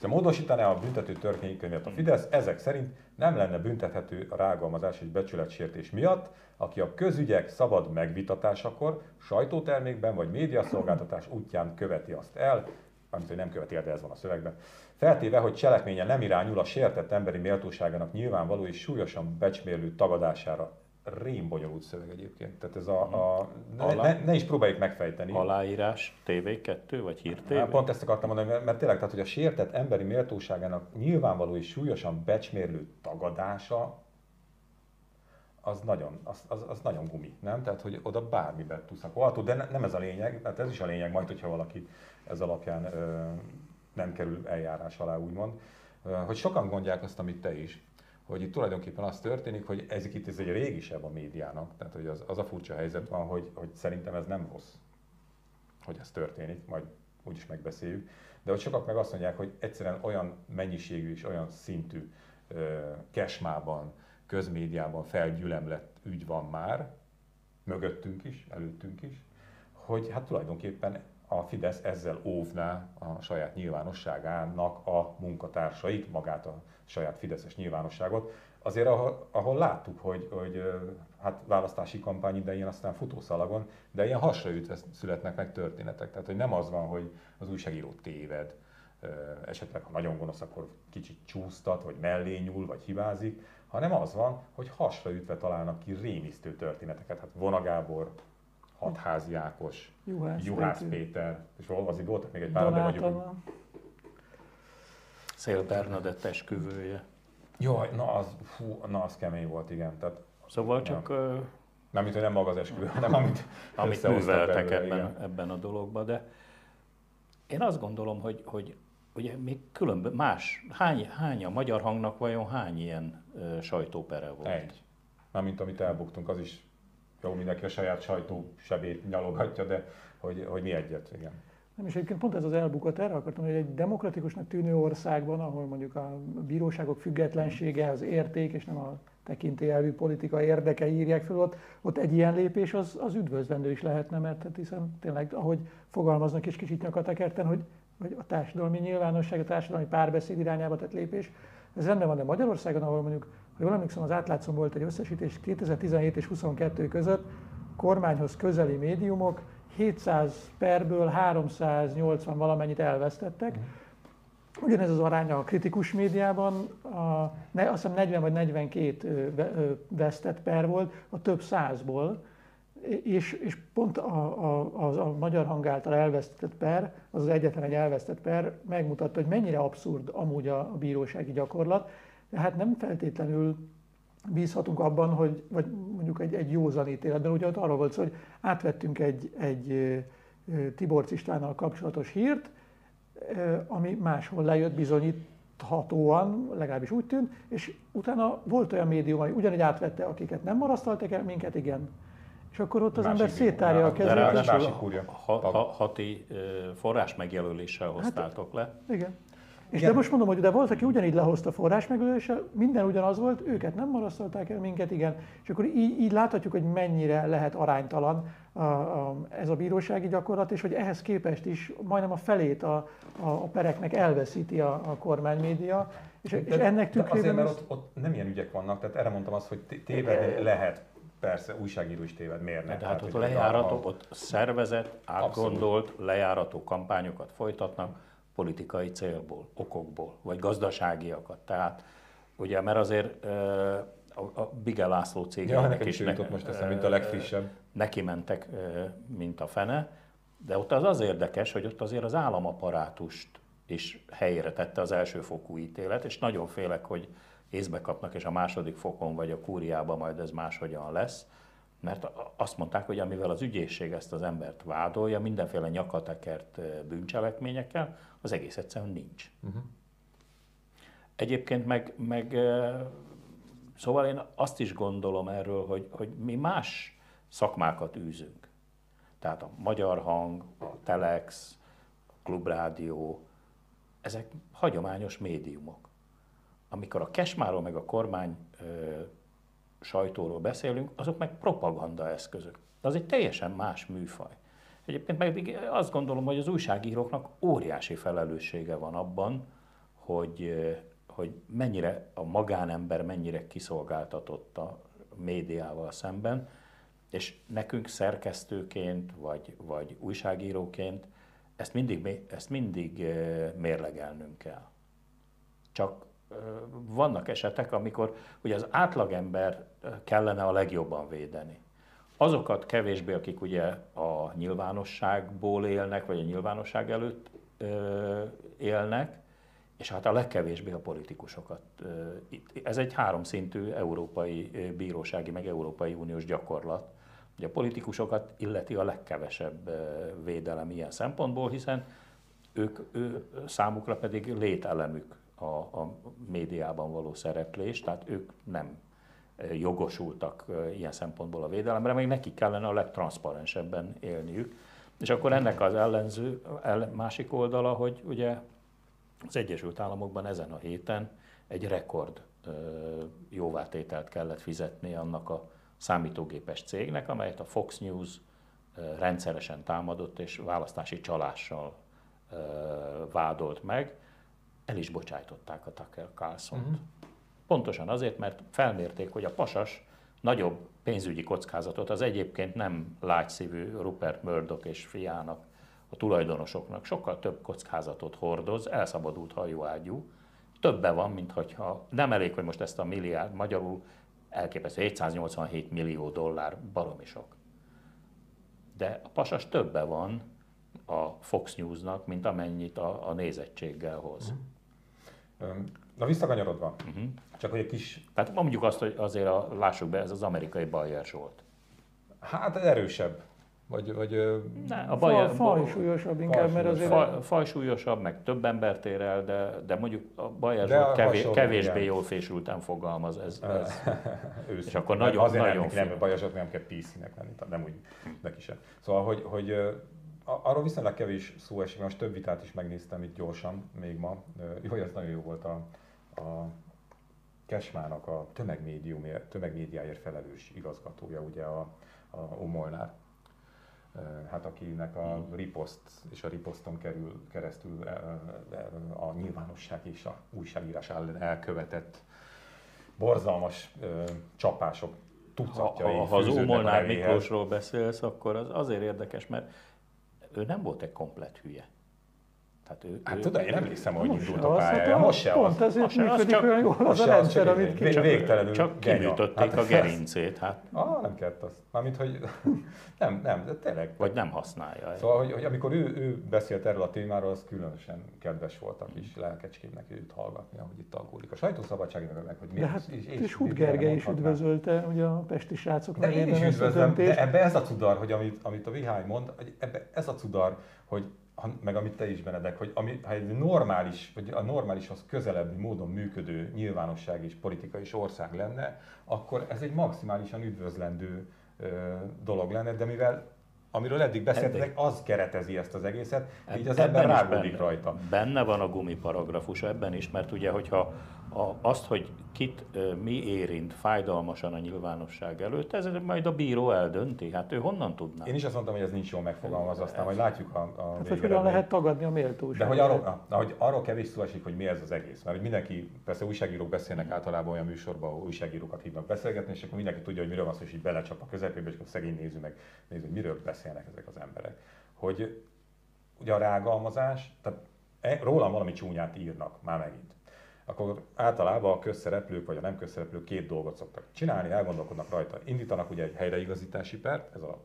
Ha módosítaná a büntető törvénykönyvet a Fidesz, ezek szerint nem lenne büntethető a rágalmazás és becsületsértés miatt, aki a közügyek szabad megvitatásakor sajtótermékben vagy médiaszolgáltatás útján követi azt el, amit nem követi el, de ez van a szövegben, feltéve, hogy cselekménye nem irányul a sértett emberi méltóságának nyilvánvaló és súlyosan becsmérlő tagadására rém bonyolult szöveg egyébként. Tehát ez a, a ne, ne, ne, is próbáljuk megfejteni. Aláírás TV2 vagy Hír TV? Hát pont ezt akartam mondani, mert, mert tényleg, tehát, hogy a sértett emberi méltóságának nyilvánvaló és súlyosan becsmérlő tagadása az nagyon, az, az, az nagyon gumi, nem? Tehát, hogy oda bármibe tuszakolható, de ne, nem ez a lényeg, mert ez is a lényeg majd, hogyha valaki ez alapján ö, nem kerül eljárás alá, úgymond. Ö, hogy sokan gondják azt, amit te is, hogy itt tulajdonképpen az történik, hogy ez itt ez egy régisebb a médiának, tehát hogy az, az a furcsa helyzet van, hogy, hogy szerintem ez nem rossz, hogy ez történik, majd úgyis megbeszéljük, de hogy sokak meg azt mondják, hogy egyszerűen olyan mennyiségű és olyan szintű kesmában, közmédiában felgyülemlett ügy van már, mögöttünk is, előttünk is, hogy hát tulajdonképpen a Fidesz ezzel óvná a saját nyilvánosságának a munkatársait, magát a saját fideszes nyilvánosságot. Azért, ahol, ahol láttuk, hogy, hogy hát választási kampány idején aztán futószalagon, de ilyen hasraütve születnek meg történetek. Tehát, hogy nem az van, hogy az újságíró téved, esetleg ha nagyon gonosz, akkor kicsit csúsztat, vagy mellé nyúl, vagy hibázik, hanem az van, hogy hasraütve találnak ki rémisztő történeteket. Hát Vona Gábor, Hatházi Ákos, Juhász, Juhász Péter, Péter, és azért voltak még egy pár, de mondjuk... Szél Bernadett esküvője. Jaj, na az, fú, na az kemény volt, igen. Tehát, szóval csak... Ja. Nem, mint hogy nem maga az esküvő, hanem amit, amit műveltek ebben, ebben a dologban, de én azt gondolom, hogy, hogy ugye még különböző, más, hány, hány a magyar hangnak vajon hány ilyen ö, sajtópere volt? Egy. Nem, mint amit elbuktunk, az is jó, mindenki a saját sajtó sebét nyalogatja, de hogy, hogy mi egyet, igen. Nem, és egyébként pont ez az elbukott, erre akartam, hogy egy demokratikusnak tűnő országban, ahol mondjuk a bíróságok függetlensége az érték, és nem a tekintélyelvű politika érdeke írják fel, ott, ott egy ilyen lépés az, az üdvözlendő is lehetne, mert hát hiszen tényleg, ahogy fogalmaznak és kicsit nyakat tekerten, hogy, hogy a társadalmi nyilvánosság, a társadalmi párbeszéd irányába tett lépés, ez rendben van, de Magyarországon, ahol mondjuk, ha jól emlékszem, az átlátszom volt egy összesítés 2017 és 22 között, kormányhoz közeli médiumok 700 perből 380 valamennyit elvesztettek. Ugyanez az aránya a kritikus médiában, a, ne, azt hiszem 40 vagy 42 vesztett per volt a több százból, és, és pont a, a, a, a magyar hang által elvesztett per, az az egyetlen egy elvesztett per megmutatta, hogy mennyire abszurd amúgy a, a bírósági gyakorlat. De hát nem feltétlenül bízhatunk abban, hogy, vagy mondjuk egy, egy józan ítéletben, ugye ott arról volt szó, hogy átvettünk egy, egy Tibor Istvánnal kapcsolatos hírt, ami máshol lejött bizonyíthatóan, legalábbis úgy tűnt, és utána volt olyan médium, ami ugyanígy átvette, akiket nem marasztaltak el, minket igen. És akkor ott az másik ember széttárja a kezét. Ráadásul ha, ha, hati forrás megjelöléssel hoztátok hát, le. Igen. És igen. de most mondom, hogy de volt, aki ugyanígy lehozta forrás megöléssel, minden ugyanaz volt, őket nem marasztalták el, minket igen. És akkor így, így láthatjuk, hogy mennyire lehet aránytalan a, a, ez a bírósági gyakorlat, és hogy ehhez képest is majdnem a felét a, a, a pereknek elveszíti a, a kormánymédia. És, de, és ennek tükrében... Azért, mert ott, ott nem ilyen ügyek vannak, tehát erre mondtam azt, hogy tévedni lehet Persze, újságíró is téved, miért ne? De hát, hát ott lejárató, a... ott szervezett, átgondolt, Abszolút. lejárató kampányokat folytatnak politikai célból, okokból, vagy gazdaságiakat. Tehát ugye, mert azért a Bige László cégének ja, is, ne, most eszem, mint a legfrissebb. Neki mentek, mint a fene, de ott az az érdekes, hogy ott azért az államaparátust is helyére tette az elsőfokú ítélet, és nagyon félek, hogy észbe kapnak, és a második fokon vagy a kúriában majd ez máshogyan lesz, mert azt mondták, hogy amivel az ügyészség ezt az embert vádolja, mindenféle nyakatekert bűncselekményekkel, az egész egyszerűen nincs. Uh-huh. Egyébként meg, meg szóval én azt is gondolom erről, hogy, hogy mi más szakmákat űzünk. Tehát a Magyar Hang, a Telex, a Klubrádió, ezek hagyományos médiumok amikor a kesmáról meg a kormány ö, sajtóról beszélünk, azok meg propaganda eszközök. De az egy teljesen más műfaj. Egyébként meg azt gondolom, hogy az újságíróknak óriási felelőssége van abban, hogy, hogy mennyire a magánember mennyire kiszolgáltatott a médiával szemben, és nekünk szerkesztőként vagy, vagy újságíróként ezt mindig, ezt mindig mérlegelnünk kell. Csak vannak esetek, amikor ugye az átlagember kellene a legjobban védeni. Azokat kevésbé, akik ugye a nyilvánosságból élnek, vagy a nyilvánosság előtt élnek, és hát a legkevésbé a politikusokat. Ez egy háromszintű európai bírósági, meg európai uniós gyakorlat. Ugye a politikusokat illeti a legkevesebb védelem ilyen szempontból, hiszen ők, ő, számukra pedig lételemük a, a médiában való szereplés, tehát ők nem jogosultak ilyen szempontból a védelemre, még nekik kellene a legtranszparensebben élniük. És akkor ennek az ellenző, ellen, másik oldala, hogy ugye az Egyesült Államokban ezen a héten egy rekord jóvátételt kellett fizetni annak a számítógépes cégnek, amelyet a Fox News rendszeresen támadott és választási csalással vádolt meg. El is bocsájtották a Tucker Carlson-t. Uh-huh. Pontosan azért, mert felmérték, hogy a pasas nagyobb pénzügyi kockázatot az egyébként nem lágyszívű Rupert Murdoch és fiának, a tulajdonosoknak sokkal több kockázatot hordoz, elszabadult hajóágyú, többe van, mint hogyha nem elég, hogy most ezt a milliárd, magyarul elképesztő 787 millió dollár baromi sok. De a pasas többe van a Fox Newsnak, mint amennyit a, a nézettséggel hoz. Na visszakanyarodva, uh-huh. Csak hogy egy kis... Tehát mondjuk azt, hogy azért a, lássuk be, ez az amerikai Bayer volt. Hát erősebb. Vagy, vagy ne, a baj, faj, fajsúlyosabb inkább, mert azért... Faj, fajsúlyosabb, meg több embert ér el, de, de mondjuk a Bayer Zsolt kevés, kevésbé igen. jól fésülten fogalmaz ez. ez. és akkor nagyon, azért nagyon nem, nem, Zsolt nem kell PC-nek lenni, nem úgy neki sem. Szóval, hogy, hogy arról viszonylag kevés szó esik, most több vitát is megnéztem itt gyorsan, még ma. Jó, ez nagyon jó volt a, a Kesmának a tömegmédiáért felelős igazgatója, ugye a, a Omolnár hát akinek a hmm. riposzt és a riposzton kerül keresztül a nyilvánosság és a újságírás ellen elkövetett borzalmas csapások tucatjai. Ha, ha, ha az Ómolnár Miklósról beszélsz, akkor az azért érdekes, mert ő nem volt egy komplet hülye. Hát, ő, hát ő, tudod, én emlékszem, hogy indult a pályája. Most se Pont az. ezért működik olyan jól az a rendszer, amit kicsit. Végtelenül Csak kiműtötték hát, a gerincét. Hát. Ah, nem kellett azt. Mármint, hogy nem, nem, de tényleg. Vagy nem használja. Szóval, hogy, hogy amikor ő, ő beszélt erről a témáról, az különösen kedves volt a kis lelkecskémnek őt hallgatni, ahogy itt aggódik. A sajtószabadság meg, hogy mi hát, és, és, és Hud Gergely is üdvözölte ugye a pesti srácok de én is üdvözlöm, de ebbe ez a cudar, hogy amit, amit a Vihály mond, ebbe ez a cudar, hogy meg amit te is Benedek, hogy ami, ha egy normális, vagy a normálishoz közelebbi módon működő nyilvánosság és politika és ország lenne, akkor ez egy maximálisan üdvözlendő ö, dolog lenne, de mivel amiről eddig beszéltek, az keretezi ezt az egészet, így az ember rágódik rajta. Benne van a gumiparagrafus ebben is, mert ugye, hogyha a, azt, hogy kit mi érint fájdalmasan a nyilvánosság előtt, ez majd a bíró eldönti. Hát ő honnan tudná? Én is azt mondtam, hogy ez nincs jól megfogalmazva, aztán majd látjuk a, a hát, hogy hogyan lehet tagadni a méltóságot. De hogy arról, hogy arról kevés szó esik, hogy mi ez az egész. Mert hogy mindenki, persze újságírók beszélnek általában olyan műsorban, ahol újságírókat hívnak beszélgetni, és akkor mindenki tudja, hogy miről van szó, és így belecsap a közepébe, és akkor szegény néző meg néző, hogy miről beszélnek ezek az emberek. Hogy ugye a rágalmazás, tehát e, rólam valami csúnyát írnak, már megint akkor általában a közszereplők vagy a nem közszereplők két dolgot szoktak csinálni, elgondolkodnak rajta. Indítanak ugye egy helyreigazítási pert, ez a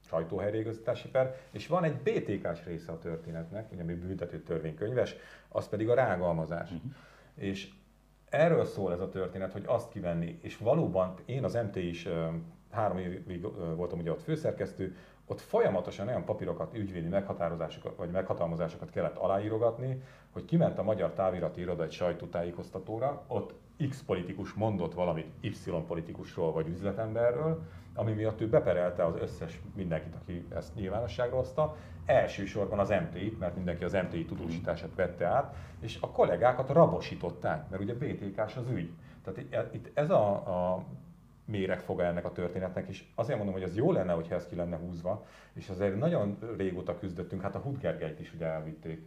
sajtóhelyreigazítási per, és van egy BTK-s része a történetnek, ugye ami büntető törvénykönyves, az pedig a rágalmazás. Uh-huh. És erről szól ez a történet, hogy azt kivenni, és valóban én az MT is három évig voltam ugye ott főszerkesztő, ott folyamatosan olyan papírokat, ügyvédi meghatározásokat vagy meghatalmazásokat kellett aláírogatni, hogy kiment a Magyar Távirati Iroda egy sajtótájékoztatóra, ott X politikus mondott valamit Y politikusról vagy üzletemberről, ami miatt ő beperelte az összes mindenkit, aki ezt nyilvánosságra hozta, elsősorban az MTI-t, mert mindenki az MTI tudósítását vette át, és a kollégákat rabosították, mert ugye BTK-s az ügy. Tehát itt ez a, a méregfoga ennek a történetnek, és azért mondom, hogy az jó lenne, hogyha ez ki lenne húzva, és azért nagyon régóta küzdöttünk, hát a Hudgergelyt is ugye elvitték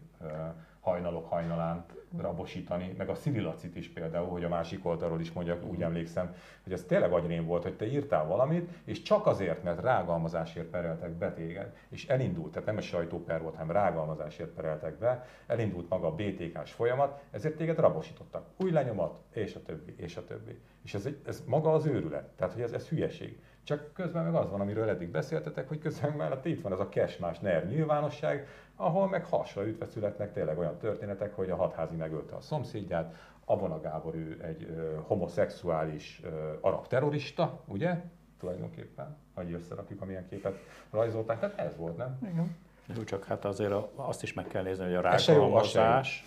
hajnalok hajnalán rabosítani, meg a szirilacit is például, hogy a másik oldalról is mondjak, úgy emlékszem, hogy ez tényleg agyrém volt, hogy te írtál valamit, és csak azért, mert rágalmazásért pereltek be téged, és elindult, tehát nem egy sajtóper volt, hanem rágalmazásért pereltek be, elindult maga a BTK-s folyamat, ezért téged rabosítottak. Új lenyomat, és a többi, és a többi. És ez, ez maga az őrület, tehát hogy ez, ez hülyeség. Csak közben meg az van, amiről eddig beszéltetek, hogy közben mellett itt van ez a kesmás NER nyilvánosság, ahol meg hasra ütve születnek tényleg olyan történetek, hogy a hatházi megölte a szomszédját, Abona Gábor ő egy ö, homoszexuális ö, arab terrorista, ugye? Tulajdonképpen, hogy összerakjuk, amilyen képet rajzolták, tehát ez volt, nem? Igen. Jó, csak hát azért azt is meg kell nézni, hogy a rágalmazás,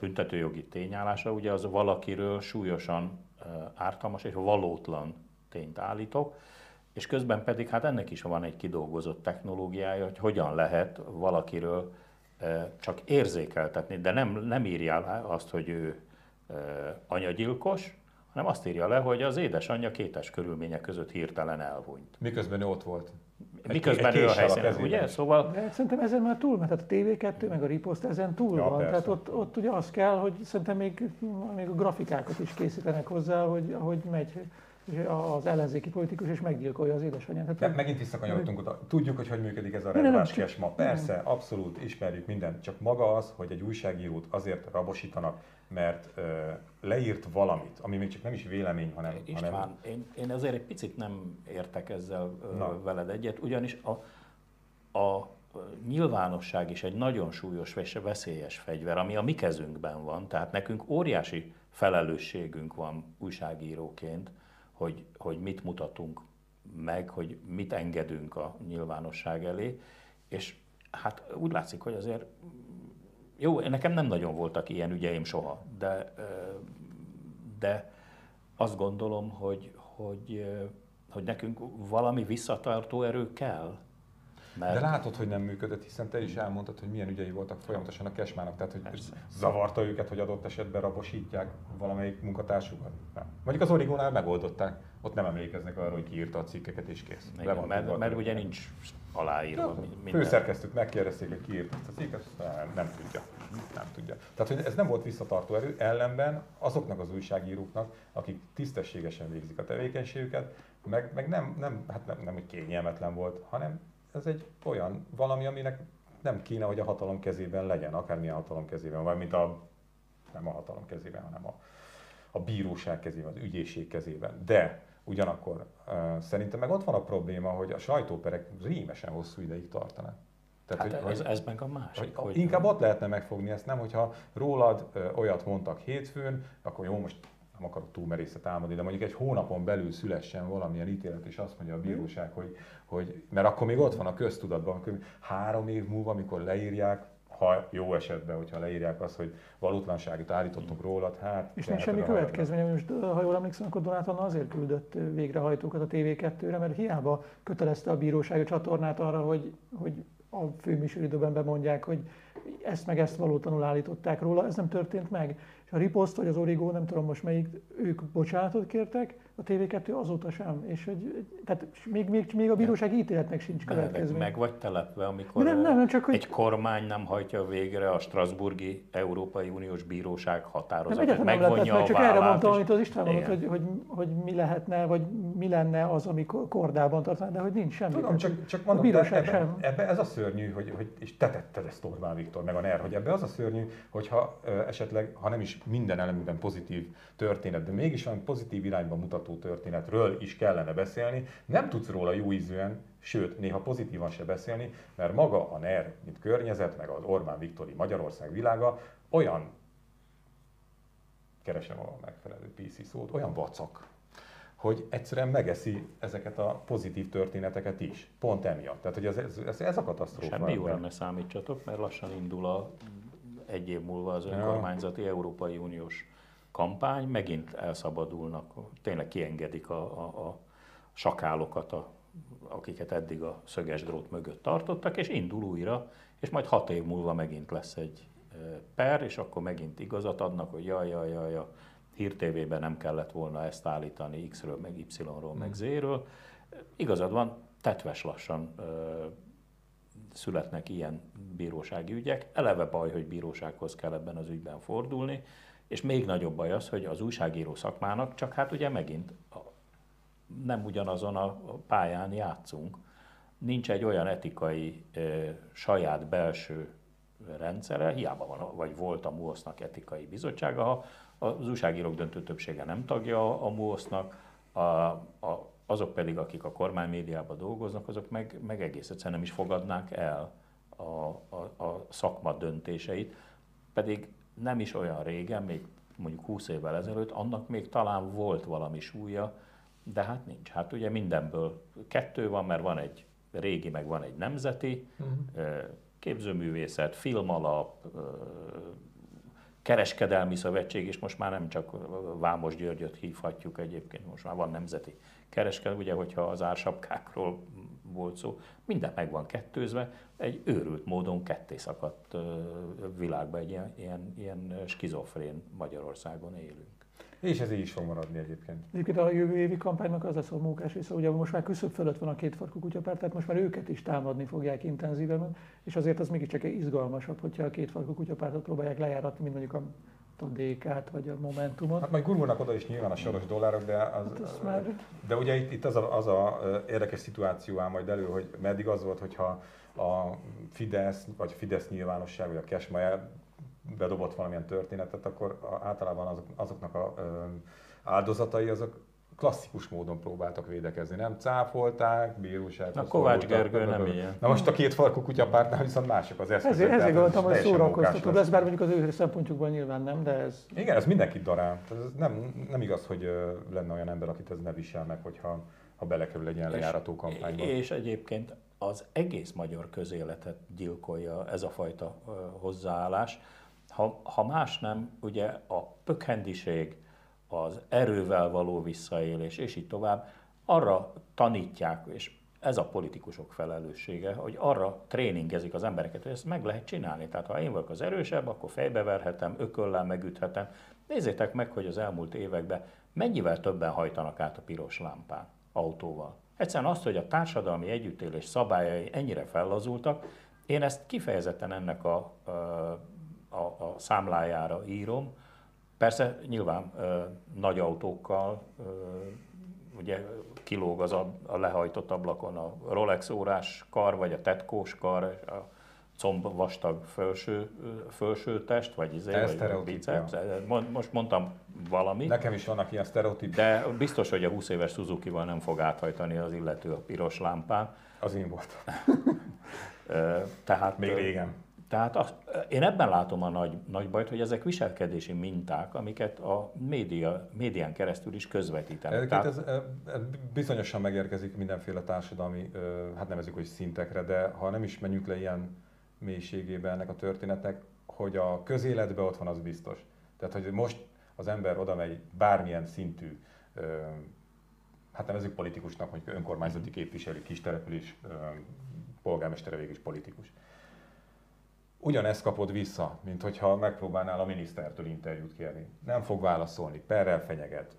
büntetőjogi tényállása, ugye az valakiről súlyosan ártalmas és valótlan tényt állítok, és közben pedig hát ennek is van egy kidolgozott technológiája, hogy hogyan lehet valakiről csak érzékeltetni, de nem, nem írja le azt, hogy ő anyagyilkos, hanem azt írja le, hogy az édesanyja kétes körülmények között hirtelen elhunyt. Miközben ő ott volt. Miközben egy, ő a helyszínen, ugye? Szóval... De szerintem ezen már túl, mert a TV2 meg a Ripost ezen túl ja, van. Persze. Tehát ott, ott ugye az kell, hogy szerintem még, még a grafikákat is készítenek hozzá, hogy, hogy megy az ellenzéki politikus, és meggyilkolja az édesanyját. Hát, De megint visszakanyarodtunk oda. Tudjuk, hogy hogy működik ez a rendváskes ma. Persze, nem. abszolút ismerjük mindent. Csak maga az, hogy egy újságírót azért rabosítanak, mert ö, leírt valamit, ami még csak nem is vélemény, hanem... István, hanem... én, én azért egy picit nem értek ezzel ö, veled egyet, ugyanis a, a nyilvánosság is egy nagyon súlyos és veszélyes fegyver, ami a mi kezünkben van, tehát nekünk óriási felelősségünk van újságíróként, hogy, hogy mit mutatunk meg, hogy mit engedünk a nyilvánosság elé, és hát úgy látszik, hogy azért jó, nekem nem nagyon voltak ilyen ügyeim soha, de, de azt gondolom, hogy, hogy, hogy nekünk valami visszatartó erő kell, mert... De látod, hogy nem működött, hiszen te is elmondtad, hogy milyen ügyei voltak folyamatosan a kesmának, tehát hogy Persze. zavarta őket, hogy adott esetben rabosítják valamelyik munkatársukat. Nem. Mondjuk az Origónál megoldották, ott nem emlékeznek arra, hogy kiírta a cikkeket és kész. Igen, mert, mert ugye nincs aláírva ja, minden. Főszerkesztőt megkérdezték, hogy kiírta ezt a cikket, nem, nem tudja. Nem tudja. Tehát, hogy ez nem volt visszatartó erő, ellenben azoknak az újságíróknak, akik tisztességesen végzik a tevékenységüket, meg, meg nem, nem, hát nem, nem, hogy kényelmetlen volt, hanem ez egy olyan valami, aminek nem kéne, hogy a hatalom kezében legyen, akármilyen hatalom kezében, vagy mint a, nem a hatalom kezében, hanem a, a bíróság kezében, az ügyészség kezében. De ugyanakkor uh, szerintem meg ott van a probléma, hogy a sajtóperek rémesen hosszú ideig tartanak. Tehát, hát hogy, ez, ez meg a másik. Hogy, hogy inkább ott lehetne megfogni ezt, nem, hogyha rólad ö, olyat mondtak hétfőn, akkor jó, most nem akarok túl merészet álmodni, de mondjuk egy hónapon belül szülessen valamilyen ítélet, és azt mondja a bíróság, hogy, hogy mert akkor még ott van a köztudatban, hogy három év múlva, amikor leírják, ha jó esetben, hogyha leírják azt, hogy valótlanságot állítottunk rólad, hát... És nincs semmi következménye, most ha jól emlékszem, akkor Donát Anna azért küldött végrehajtókat a TV2-re, mert hiába kötelezte a bíróság a csatornát arra, hogy, hogy a főműsoridőben bemondják, hogy ezt meg ezt valótlanul állították róla, ez nem történt meg. És a Ripost vagy az Origo, nem tudom most melyik, ők bocsánatot kértek, a TV2 azóta sem. És hogy, tehát még, még, még a bíróság ítéletnek sincs következmény. Meg vagy telepve, amikor nem, nem, nem, csak, hogy... egy kormány nem hajtja végre a Strasburgi Európai Uniós Bíróság határozatát, megvonja meg, a Csak erre mondtam, amit az István mondott, hogy, hogy, hogy, mi lehetne, vagy mi lenne az, ami kordában tartaná, de hogy nincs semmi. Tudom, csak, csak mondom, a bíróság ebbe, sem. Ebbe ez a szörnyű, hogy, hogy és te tetted ezt Orbán Viktor, meg a NER, hogy ebbe az a szörnyű, hogyha esetleg, ha nem is minden elemben pozitív történet, de mégis van pozitív irányba mutató történetről is kellene beszélni, nem tudsz róla jó ízűen, sőt, néha pozitívan se beszélni, mert maga a NER, mint környezet, meg az Orbán Viktori Magyarország világa olyan, keresem a megfelelő PC szót, olyan vacak, hogy egyszerűen megeszi ezeket a pozitív történeteket is. Pont emiatt. Tehát, hogy ez, ez, ez, a katasztrófa. Semmi jóra ne számítsatok, mert lassan indul a egy év múlva az önkormányzati ja. Európai Uniós kampány, megint elszabadulnak, tényleg kiengedik a, a, a sakálokat, a, akiket eddig a szöges drót mögött tartottak, és indul újra, és majd hat év múlva megint lesz egy per, és akkor megint igazat adnak, hogy jaj, jaj, jaj, jaj Hír TV-ben nem kellett volna ezt állítani X-ről, meg Y-ról, meg hmm. Z-ről. Igazad van, tetves lassan születnek ilyen bírósági ügyek. Eleve baj, hogy bírósághoz kell ebben az ügyben fordulni, és még nagyobb baj az, hogy az újságíró szakmának csak hát ugye megint nem ugyanazon a pályán játszunk. Nincs egy olyan etikai saját belső rendszere, hiába van, vagy volt a MUOSZ-nak etikai bizottsága, ha az újságírók döntő többsége nem tagja a MUOSZ-nak, a, a, azok pedig, akik a kormánymédiában dolgoznak, azok meg, meg egész egyszerűen nem is fogadnák el a, a, a szakma döntéseit, pedig nem is olyan régen, még mondjuk 20 évvel ezelőtt, annak még talán volt valami súlya, de hát nincs. Hát ugye mindenből kettő van, mert van egy régi, meg van egy nemzeti, uh-huh. képzőművészet, filmalap, kereskedelmi szövetség, és most már nem csak Vámos Györgyöt hívhatjuk egyébként, most már van nemzeti kereskedelmi, ugye, hogyha az ársapkákról volt szó, minden meg van kettőzve, egy őrült módon ketté szakadt világban egy ilyen, ilyen, ilyen skizofrén Magyarországon élünk. És ez így is fog maradni egyébként. Egyébként a jövő évi kampánynak az lesz a mókás része, ugye most már küszöbb fölött van a két farkú kutyapárt, tehát most már őket is támadni fogják intenzíven, és azért az mégiscsak izgalmasabb, hogyha a két farkú kutyapártot próbálják lejáratni, mint mondjuk a a DK-t vagy a Momentumot. Hát majd gurulnak oda is nyilván a soros dollárok, de, az, hát már... de ugye itt, itt az, a, az a érdekes szituáció áll majd elő, hogy meddig az volt, hogyha a Fidesz, vagy Fidesz nyilvánosság, vagy a Kesmajer bedobott valamilyen történetet, akkor általában azok, azoknak a áldozatai azok klasszikus módon próbáltak védekezni, nem cáfolták, bíróság. Na Kovács Gergő nem ilyen. Na most a két farkú kutyapártnál viszont mások az eszközök. Ezért, ezért gondoltam, hogy szórakoztató lesz, bár mondjuk az ő szempontjukban nyilván nem, de ez... Igen, ez mindenkit darál. Ez nem, nem igaz, hogy lenne olyan ember, akit ez ne visel meg, hogyha ha belekerül egy ilyen lejárató kampányba. És egyébként az egész magyar közéletet gyilkolja ez a fajta hozzáállás. Ha, ha más nem, ugye a pökhendiség, az erővel való visszaélés, és így tovább, arra tanítják, és ez a politikusok felelőssége, hogy arra tréningezik az embereket, hogy ezt meg lehet csinálni. Tehát ha én vagyok az erősebb, akkor fejbeverhetem, ököllel megüthetem. Nézzétek meg, hogy az elmúlt években mennyivel többen hajtanak át a piros lámpán autóval. Egyszerűen azt, hogy a társadalmi együttélés szabályai ennyire fellazultak, én ezt kifejezetten ennek a, a, a, számlájára írom, Persze nyilván nagy autókkal, ugye kilóg az a, a lehajtott ablakon a Rolex órás kar, vagy a tetkós kar, a comb vastag felső, felső test, vagy izé, Ez vagy a biceps. Most mondtam valami. Nekem is vannak ilyen sztereotíp. De biztos, hogy a 20 éves Suzuki-val nem fog áthajtani az illető a piros lámpán. Az én volt. Tehát, Még régen. Tehát az, én ebben látom a nagy, nagy bajt, hogy ezek viselkedési minták, amiket a média, médián keresztül is közvetítenek. Tehát... Ez, ez bizonyosan megérkezik mindenféle társadalmi, hát nevezük, hogy szintekre, de ha nem is menjünk le ilyen mélységébe ennek a történetnek, hogy a közéletben ott van, az biztos. Tehát, hogy most az ember oda megy bármilyen szintű, hát nevezük politikusnak, hogy önkormányzati képviselő, kis település, polgármestere végül is politikus ugyanezt kapod vissza, mint hogyha megpróbálnál a minisztertől interjút kérni. Nem fog válaszolni, perrel fenyeget,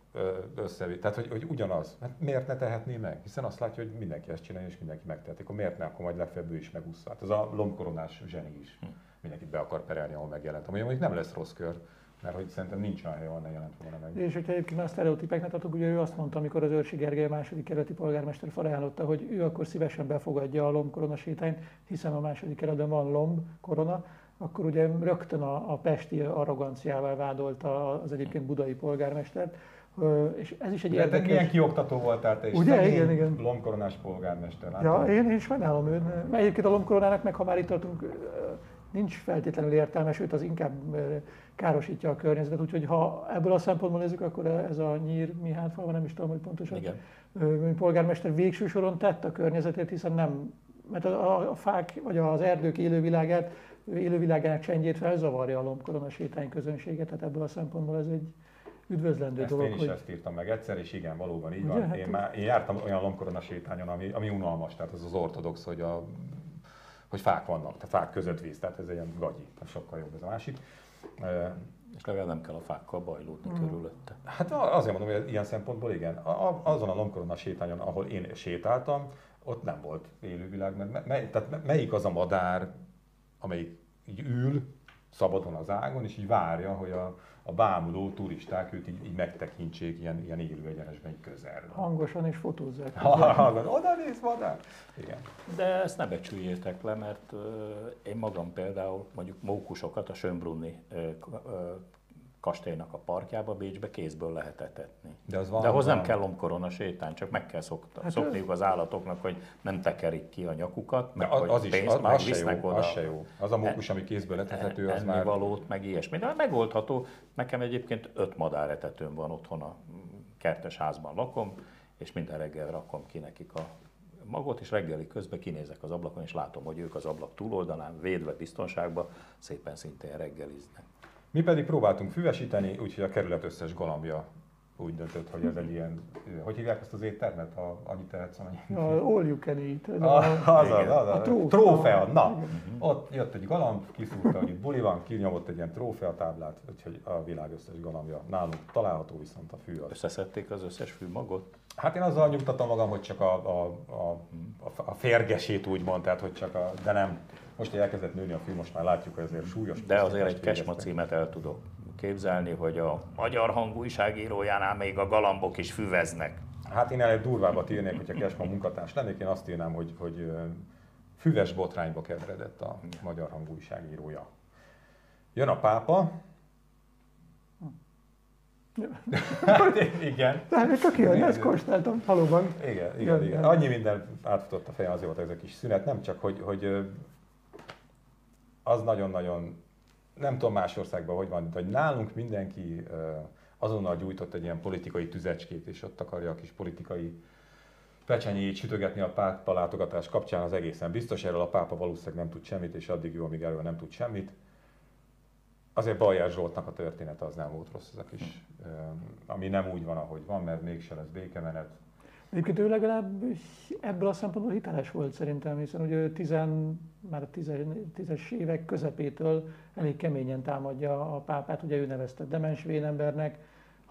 össze, tehát hogy, hogy ugyanaz. Hát miért ne tehetné meg? Hiszen azt látja, hogy mindenki ezt csinálja, és mindenki megteheti. Akkor miért ne, akkor majd legfeljebb ő is megúszva. Hát ez a lombkoronás zseni is. Hm. Mindenkit be akar perelni, ahol megjelent. Ami mondjuk nem lesz rossz kör, mert hogy szerintem nincs olyan hely, ahol ne jelent volna meg. És hogyha egyébként a sztereotípeknek adok, ugye ő azt mondta, amikor az Őrsi Gergely a második kerületi polgármester felajánlotta, hogy ő akkor szívesen befogadja a lombkorona sétányt, hiszen a második kerületben van lomb korona, akkor ugye rögtön a, a pesti arroganciával vádolta az egyébként budai polgármestert, és ez is egy de, érdekes... De milyen kioktató voltál te is. Ugye, igen, igen. Lomkoronás polgármester. Ja, én, én sajnálom őt. Egyébként a lomkoronának meg, ha már itt tartunk, nincs feltétlenül értelme, sőt az inkább károsítja a környezetet, úgyhogy ha ebből a szempontból nézzük, akkor ez a nyír Mihály falva, nem is tudom, hogy pontosan, Igen. polgármester végső soron tett a környezetét, hiszen nem, mert a, a fák vagy az erdők élővilágát élővilágának csendjét felzavarja a lombkorona sétány közönséget, tehát ebből a szempontból ez egy üdvözlendő ezt dolog. Én is hogy... ezt írtam meg egyszer, és igen, valóban így Ugye, van. Hát én, már, én jártam olyan lombkorona sétányon, ami, ami unalmas, tehát ez az ortodox, hogy, a, hogy fák vannak, tehát fák között víz, tehát ez egy ilyen gagyi, tehát sokkal jobb ez a másik. És legalább nem kell a fákkal bajlódni mm. körülötte. Hát azért mondom, hogy ilyen szempontból igen. A, azon a lombkorona sétányon, ahol én sétáltam, ott nem volt élővilág, mert mely, tehát melyik az a madár, amelyik így ül szabadon az ágon, és így várja, hogy a, a bámuló turisták őt így, így megtekintsék ilyen, ilyen élő egyenesben így közelről. Hangosan és fotózzák. Ha, oda néz madár! Igen. De ezt ne becsüljétek le, mert uh, én magam például mondjuk mókusokat a Sönbrunni uh, uh, kastélynak a parkjába Bécsbe kézből lehet etetni. De, az van, De ahhoz van. nem kell lomkorona sétán, csak meg kell szokta, hát szokniuk az állatoknak, hogy nem tekerik ki a nyakukat, meg az, az is, pénzt az, az, se jó, oda. az se jó. Az a mókus, ami kézből etethető, az már... valót, meg ilyesmi. De megoldható. Nekem egyébként öt madáretetőm van otthon a kertes házban lakom, és minden reggel rakom ki nekik a magot, és reggeli közben kinézek az ablakon, és látom, hogy ők az ablak túloldalán, védve biztonságban, szépen szintén reggeliznek. Mi pedig próbáltunk füvesíteni, úgyhogy a kerület összes galambja úgy döntött, hogy ez egy ilyen, hogy hívják ezt az éttermet, ha annyit tehetsz, annyi? A all you can eat. A, az, az, az, a trófea. trófea. Na, igen. ott jött egy galamb, kiszúrta, hogy itt buli van, kinyomott egy ilyen trófea táblát, úgyhogy a világ összes galambja nálunk található viszont a fű az. Összeszedték az összes fűmagot? Hát én azzal nyugtatom magam, hogy csak a, a, a, a, a férgesét úgymond, tehát hogy csak a, de nem, most, hogy elkezdett nőni a film, most már látjuk, hogy azért súlyos. De azért egy Kesma címet el tudok képzelni, hogy a magyar hangú újságírójánál még a galambok is füveznek. Hát én egy durvábbat írnék, hogyha Kesma munkatárs lennék, én azt írnám, hogy, hogy füves botrányba keveredett a magyar hangú újságírója. Jön a pápa, igen. Tehát csak jön, ezt kóstáltam valóban. Igen, igen, igen. Annyi minden átfutott a fejem, azért volt ez a kis szünet, nem csak, hogy, hogy az nagyon-nagyon, nem tudom más országban hogy van, hogy nálunk mindenki azonnal gyújtott egy ilyen politikai tüzecskét, és ott akarja a kis politikai pecsenyét sütögetni a pápa látogatás kapcsán az egészen biztos, erről a pápa valószínűleg nem tud semmit, és addig jó, amíg erről nem tud semmit. Azért Bajer Zsoltnak a története az nem volt rossz, ez a kis, ami nem úgy van, ahogy van, mert mégse lesz békemenet, Egyébként ő legalább ebből a szempontból hiteles volt szerintem, hiszen ugye tizen, már a tízes, tízes évek közepétől elég keményen támadja a pápát, ugye ő nevezte demens vénembernek,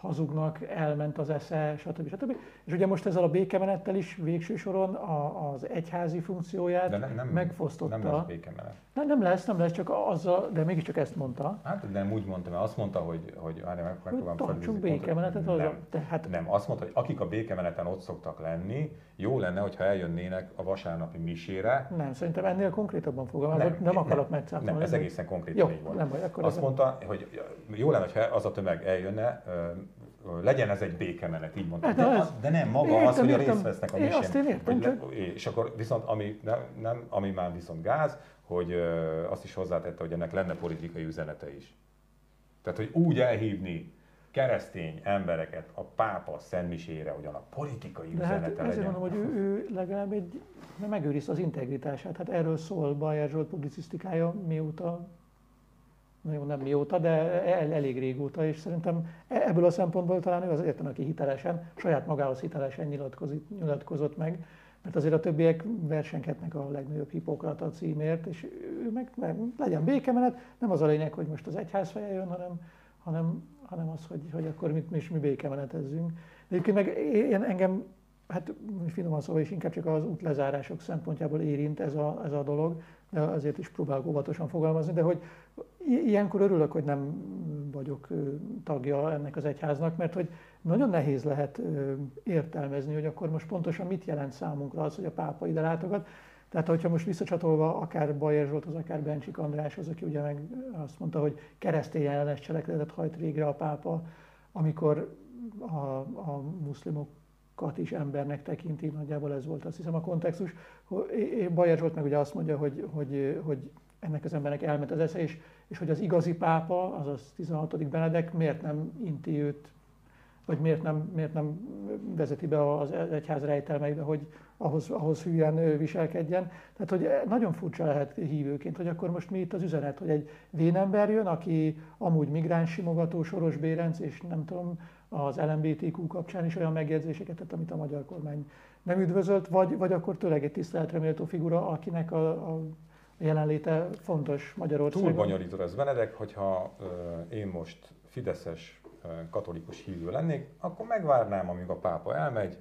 hazugnak, elment az esze, stb. stb. És ugye most ezzel a békemenettel is végső soron a, az egyházi funkcióját de nem, nem, megfosztotta. Nem lesz békemenet. Nem, nem lesz, nem lesz, csak azzal, de mégiscsak ezt mondta. Hát nem úgy mondta, mert azt mondta, hogy, hogy hát meg, megpróbálom Tartsunk békemenetet. Nem, a, hát... nem, azt mondta, hogy akik a békemeneten ott szoktak lenni, jó lenne, hogyha eljönnének a vasárnapi misére. Nem, szerintem ennél konkrétabban fogalmazott, nem, nem akarok megcáfolni. Nem, ez egészen konkrétan így volt. Nem baj, akkor azt mondta, hogy jó lenne, hogyha az a tömeg eljönne, legyen ez egy békemenet, így mondtam. Hát, de, az, de nem maga értem, az, hogy értem, részt vesznek a misén. Azt én értem, csak... És akkor viszont, ami, nem, nem, ami már viszont gáz, hogy azt is hozzátette, hogy ennek lenne politikai üzenete is. Tehát, hogy úgy elhívni keresztény embereket a pápa szentmisére, hogy annak politikai hát üzenete hát ezért legyen. mondom, hogy ő, ő legalább egy, megőrizte az integritását. Hát erről szól Bajer Zsolt publicisztikája, mióta jó, nem mióta, de el, elég régóta, és szerintem e, ebből a szempontból talán ő az egyetlen, aki hitelesen, saját magához hitelesen nyilatkozott, nyilatkozott meg, mert azért a többiek versenkednek a legnagyobb hipokrata címért, és ő meg, meg legyen békemenet, nem az a lényeg, hogy most az egyház feje jön, hanem, hanem, hanem az, hogy, hogy akkor mit, mi is mi békemenetezzünk. Egyébként meg én, engem, hát finoman szóval is inkább csak az útlezárások szempontjából érint ez a, ez a dolog, azért is próbálok óvatosan fogalmazni, de hogy ilyenkor örülök, hogy nem vagyok tagja ennek az egyháznak, mert hogy nagyon nehéz lehet értelmezni, hogy akkor most pontosan mit jelent számunkra az, hogy a pápa ide látogat. Tehát, hogyha most visszacsatolva akár Bajer Zsolthoz, akár Bencsik Andráshoz, aki ugye meg azt mondta, hogy keresztény ellenes cselekedetet hajt végre a pápa, amikor a, a muszlimokat is embernek tekinti, nagyjából ez volt azt hiszem a kontextus. Bajer Zsolt meg ugye azt mondja, hogy, hogy, hogy ennek az embernek elment az esze, és, és hogy az igazi pápa, azaz 16. Benedek miért nem inti őt, vagy miért nem, miért nem vezeti be az egyház rejtelmeibe, hogy ahhoz, ahhoz hülyen viselkedjen. Tehát, hogy nagyon furcsa lehet hívőként, hogy akkor most mi itt az üzenet, hogy egy vénember jön, aki amúgy migráns simogató, Soros Bérenc, és nem tudom, az LMBTQ kapcsán is olyan megjegyzéseket tett, amit a magyar kormány nem üdvözölt, vagy, vagy akkor tényleg egy tiszteletre méltó figura, akinek a, a jelenléte fontos Magyarországon. Túl bonyolítod ez Benedek, hogyha uh, én most fideszes uh, katolikus hívő lennék, akkor megvárnám, amíg a pápa elmegy,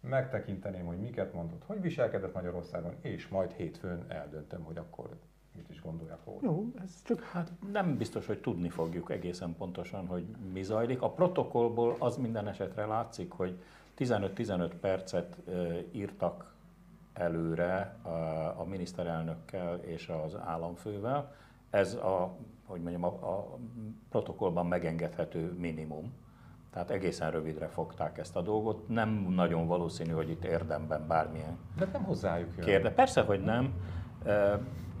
megtekinteném, hogy miket mondott, hogy viselkedett Magyarországon, és majd hétfőn eldöntöm, hogy akkor mit is gondolják róla. Jó, ez csak hát nem biztos, hogy tudni fogjuk egészen pontosan, hogy mi zajlik. A protokollból az minden esetre látszik, hogy 15-15 percet írtak előre a miniszterelnökkel és az államfővel. Ez a, hogy mondjam, a, a protokollban megengedhető minimum. Tehát egészen rövidre fogták ezt a dolgot. Nem nagyon valószínű, hogy itt érdemben bármilyen. De nem hozzájuk jön. Kérde. Persze, hogy nem.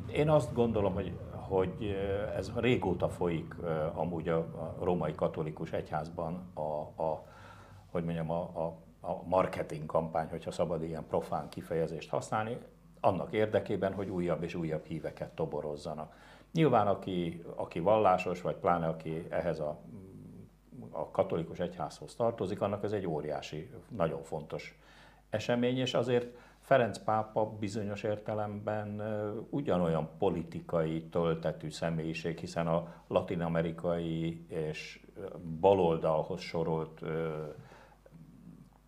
Én azt gondolom, hogy, hogy ez régóta folyik amúgy a, a római katolikus egyházban a, a hogy mondjam, a, a, a marketing kampány, hogyha szabad ilyen profán kifejezést használni, annak érdekében, hogy újabb és újabb híveket toborozzanak. Nyilván, aki, aki vallásos, vagy pláne aki ehhez a, a katolikus egyházhoz tartozik, annak ez egy óriási, nagyon fontos esemény, és azért Ferenc pápa bizonyos értelemben ugyanolyan politikai töltetű személyiség, hiszen a latinamerikai és baloldalhoz sorolt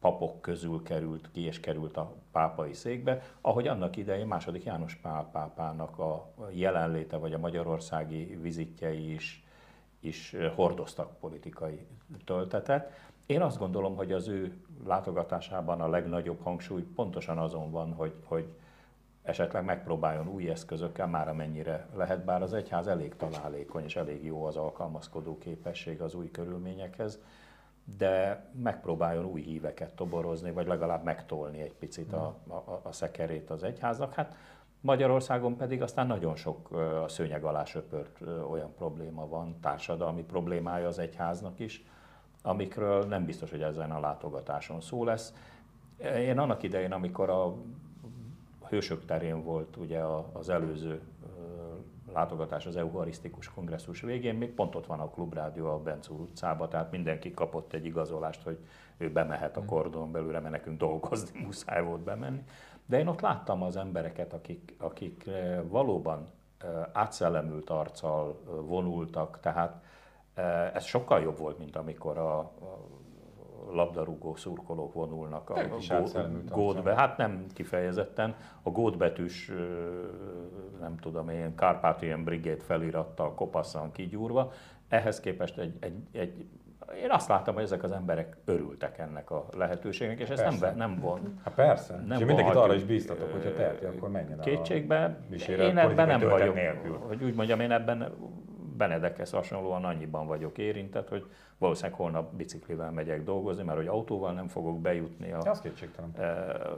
papok közül került ki és került a pápai székbe, ahogy annak idején második János Pál pápának a jelenléte vagy a magyarországi vizitjei is, is hordoztak politikai töltetet. Én azt gondolom, hogy az ő látogatásában a legnagyobb hangsúly pontosan azon van, hogy, hogy esetleg megpróbáljon új eszközökkel, már amennyire lehet, bár az egyház elég találékony és elég jó az alkalmazkodó képesség az új körülményekhez, de megpróbáljon új híveket toborozni, vagy legalább megtolni egy picit a, a, a szekerét az egyháznak. Hát Magyarországon pedig aztán nagyon sok a szőnyeg alá söpört olyan probléma van, társadalmi problémája az egyháznak is, amikről nem biztos, hogy ezen a látogatáson szó lesz. Én annak idején, amikor a Hősök terén volt ugye az előző látogatás az Eucharisztikus Kongresszus végén, még pont ott van a Klubrádió a Bencúr utcába, tehát mindenki kapott egy igazolást, hogy ő bemehet a hmm. kordon belőle, mert nekünk dolgozni muszáj volt bemenni. De én ott láttam az embereket, akik, akik valóban átszellemült arccal vonultak, tehát ez sokkal jobb volt, mint amikor a, a labdarúgó szurkolók vonulnak a gódbe. Hát nem kifejezetten. A gódbetűs, nem tudom én, Carpathian Brigade felirattal kopaszan kigyúrva. Ehhez képest egy, egy, egy én azt láttam, hogy ezek az emberek örültek ennek a lehetőségnek, és ezt nem, nem von. Hát persze. Nem és mindenkit arra is bíztatok, hogyha teheti, akkor menjen Kétségbe. Én ebben nem vagyok. Nélkül. Hogy úgy mondjam, én ebben Benedekhez hasonlóan annyiban vagyok érintett, hogy valószínűleg holnap biciklivel megyek dolgozni, mert hogy autóval nem fogok bejutni. A, az kétségtelen.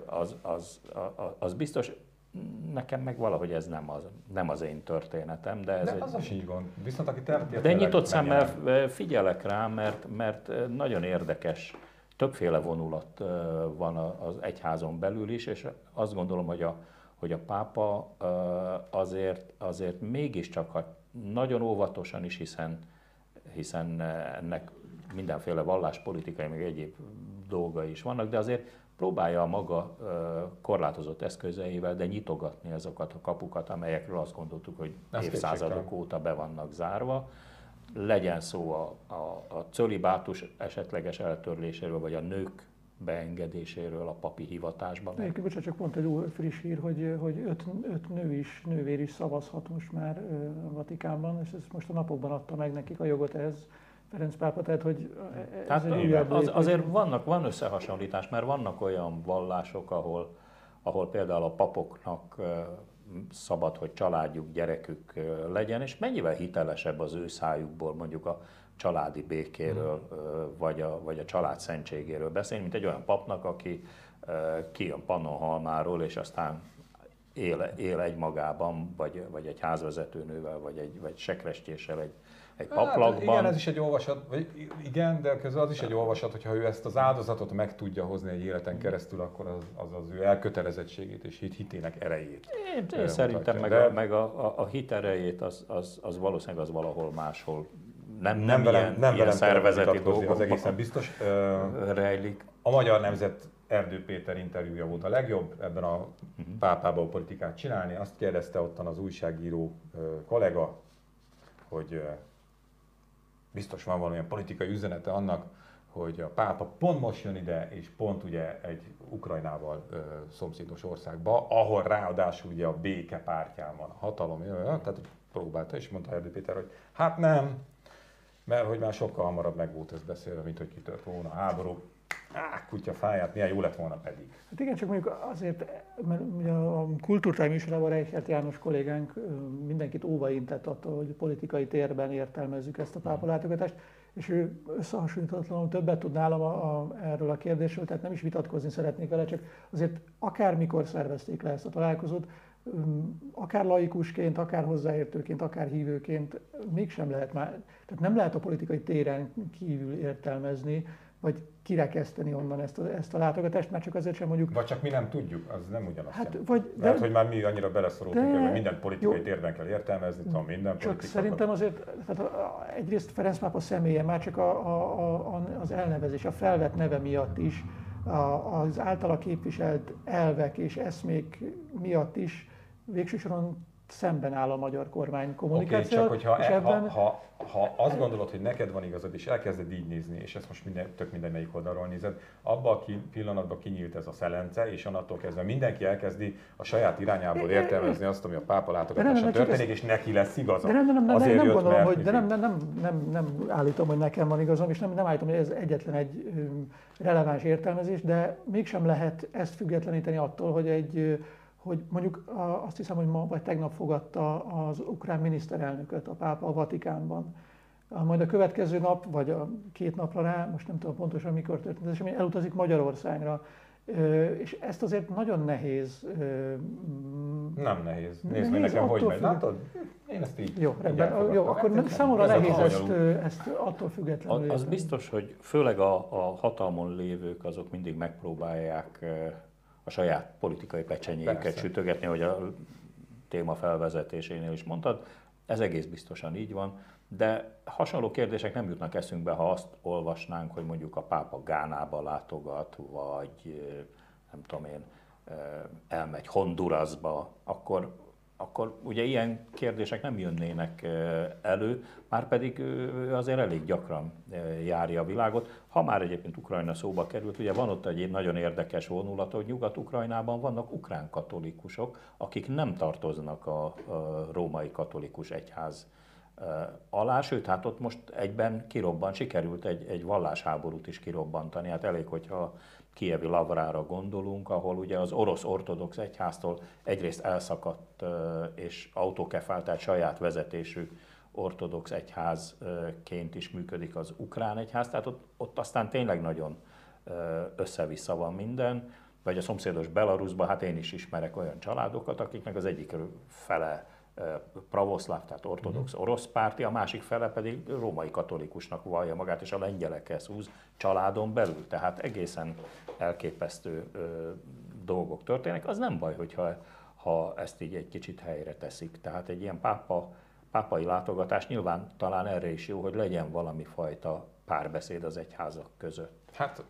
Az, az, az, az biztos, nekem meg valahogy ez nem az, nem az én történetem. De, ez de egy, az sincs gond. Viszont aki te, De nyitott szemmel figyelek rá, mert, mert nagyon érdekes, többféle vonulat van az egyházon belül is, és azt gondolom, hogy a, hogy a pápa azért, azért mégiscsak, ha nagyon óvatosan is, hiszen, hiszen ennek mindenféle valláspolitikai, meg egyéb dolga is vannak, de azért próbálja a maga korlátozott eszközeivel, de nyitogatni azokat a kapukat, amelyekről azt gondoltuk, hogy Ezt évszázadok óta be vannak zárva. Legyen szó a, a, a cölibátus esetleges eltörléséről, vagy a nők beengedéséről a papi hivatásban. Egyébként, bocsánat, csak pont egy új friss hír, hogy, hogy öt, öt nő is, nővér is szavazhat most már a Vatikánban, és ezt most a napokban adta meg nekik a jogot ehhez Ferenc pápa, tehát hogy ez tehát egy újabb az, Azért vannak, van összehasonlítás, mert vannak olyan vallások, ahol, ahol például a papoknak szabad, hogy családjuk, gyerekük legyen, és mennyivel hitelesebb az ő szájukból mondjuk a családi békéről, mm. vagy, a, vagy a család szentségéről beszélni, mint egy olyan papnak, aki kijön Pannonhalmáról, és aztán él, él egymagában, vagy, vagy egy házvezetőnővel, vagy egy vagy sekrestéssel egy, egy hát, paplakban. Hát, igen, ez is egy olvasat, vagy igen, de közben az is egy olvasat, hogyha ő ezt az áldozatot meg tudja hozni egy életen keresztül, akkor az az, az ő elkötelezettségét és hit, hitének erejét. Én, én szerintem meg, de... a, meg a, a, a hit erejét az, az, az valószínűleg az valahol máshol nem, nem, velem, ilyen, nem ilyen szervezeti dolgok. Az egészen biztos. rejlik. A Magyar Nemzet Erdő Péter interjúja volt a legjobb ebben a uh-huh. pápában politikát csinálni. Azt kérdezte ottan az újságíró kollega, hogy biztos van valamilyen politikai üzenete annak, hogy a pápa pont most jön ide, és pont ugye egy Ukrajnával ö, szomszédos országba, ahol ráadásul ugye a béke pártján van a hatalom, tehát próbálta, és mondta Erdő Péter, hogy hát nem, mert hogy már sokkal hamarabb meg volt ez beszélve, mint hogy kitört volna a háború. Á, kutya fáját, milyen jó lett volna pedig. Hát igen, csak mondjuk azért, mert ugye a Kultúrtáj műsorában Reichert János kollégánk mindenkit óvaintett attól, hogy politikai térben értelmezzük ezt a pápalátogatást, és ő összehasonlítatlanul többet tud nálam a, a, erről a kérdésről, tehát nem is vitatkozni szeretnék vele, csak azért akármikor szervezték le ezt a találkozót, akár laikusként, akár hozzáértőként, akár hívőként mégsem lehet már, tehát nem lehet a politikai téren kívül értelmezni, vagy kirekeszteni onnan ezt a, ezt a látogatást, már csak azért sem mondjuk... Vagy csak mi nem tudjuk, az nem ugyanaz. Hát, vagy, de, Lehet, hogy már mi annyira beleszorultunk, hogy minden politikai jó, térben kell értelmezni, tudom, minden Csak szerintem azért, tehát egyrészt Ferenc pápa személye, már csak a, a, a, az elnevezés, a felvett neve miatt is, a, az általa képviselt elvek és eszmék miatt is végső soron szemben áll a magyar kormány kommunikáció. Okay, csak hogyha e, ebben... ha, ha, ha azt gondolod, hogy neked van igazad, és elkezded így nézni, és ezt most minden, tök minden melyik oldalról nézed, abban a ki, pillanatban kinyílt ez a szelence, és onnantól kezdve mindenki elkezdi a saját irányából értelmezni azt, ami a pápa látogatása történik, és neki lesz igaza. De nem, nem, nem, nem, nem gondolom, hogy, de nem, nem, nem, nem, nem, állítom, hogy nekem van igazam, és nem, nem állítom, hogy ez egyetlen egy releváns értelmezés, de mégsem lehet ezt függetleníteni attól, hogy egy hogy mondjuk azt hiszem, hogy ma vagy tegnap fogadta az ukrán miniszterelnököt a pápa a Vatikánban. Majd a következő nap, vagy a két napra rá, most nem tudom pontosan mikor történt ez esemény, elutazik Magyarországra. És ezt azért nagyon nehéz. Nem nehéz. Nézd meg nekem, hogy megy. Látod? Én ezt így. Jó, rendben. Jó, akkor számomra nehéz ezt, ezt attól függetlenül. Az, az biztos, hogy főleg a, a hatalmon lévők azok mindig megpróbálják a saját politikai pecsenyéket sütögetni, hogy a téma felvezetésénél is mondtad. Ez egész biztosan így van, de hasonló kérdések nem jutnak eszünkbe, ha azt olvasnánk, hogy mondjuk a pápa Gánába látogat, vagy nem tudom én, elmegy Hondurasba, akkor akkor ugye ilyen kérdések nem jönnének elő, már pedig azért elég gyakran járja a világot. Ha már egyébként Ukrajna szóba került, ugye van ott egy nagyon érdekes vonulat, hogy Nyugat-Ukrajnában vannak ukrán katolikusok, akik nem tartoznak a, római katolikus egyház alá, sőt, hát ott most egyben kirobban, sikerült egy, egy vallásháborút is kirobbantani. Hát elég, hogyha kievi Lavrára gondolunk, ahol ugye az orosz ortodox egyháztól egyrészt elszakadt és autókefált, tehát saját vezetésű ortodox egyházként is működik az ukrán egyház, tehát ott, ott aztán tényleg nagyon össze-vissza van minden, vagy a szomszédos Belarusban, hát én is ismerek olyan családokat, akiknek az egyik fele pravoszláv, tehát ortodox uh-huh. orosz párti, a másik fele pedig római katolikusnak vallja magát, és a lengyelekhez húz családon belül. Tehát egészen elképesztő ö, dolgok történnek. Az nem baj, hogyha ha ezt így egy kicsit helyre teszik. Tehát egy ilyen pápa, pápai látogatás nyilván talán erre is jó, hogy legyen valami fajta párbeszéd az egyházak között. Hát,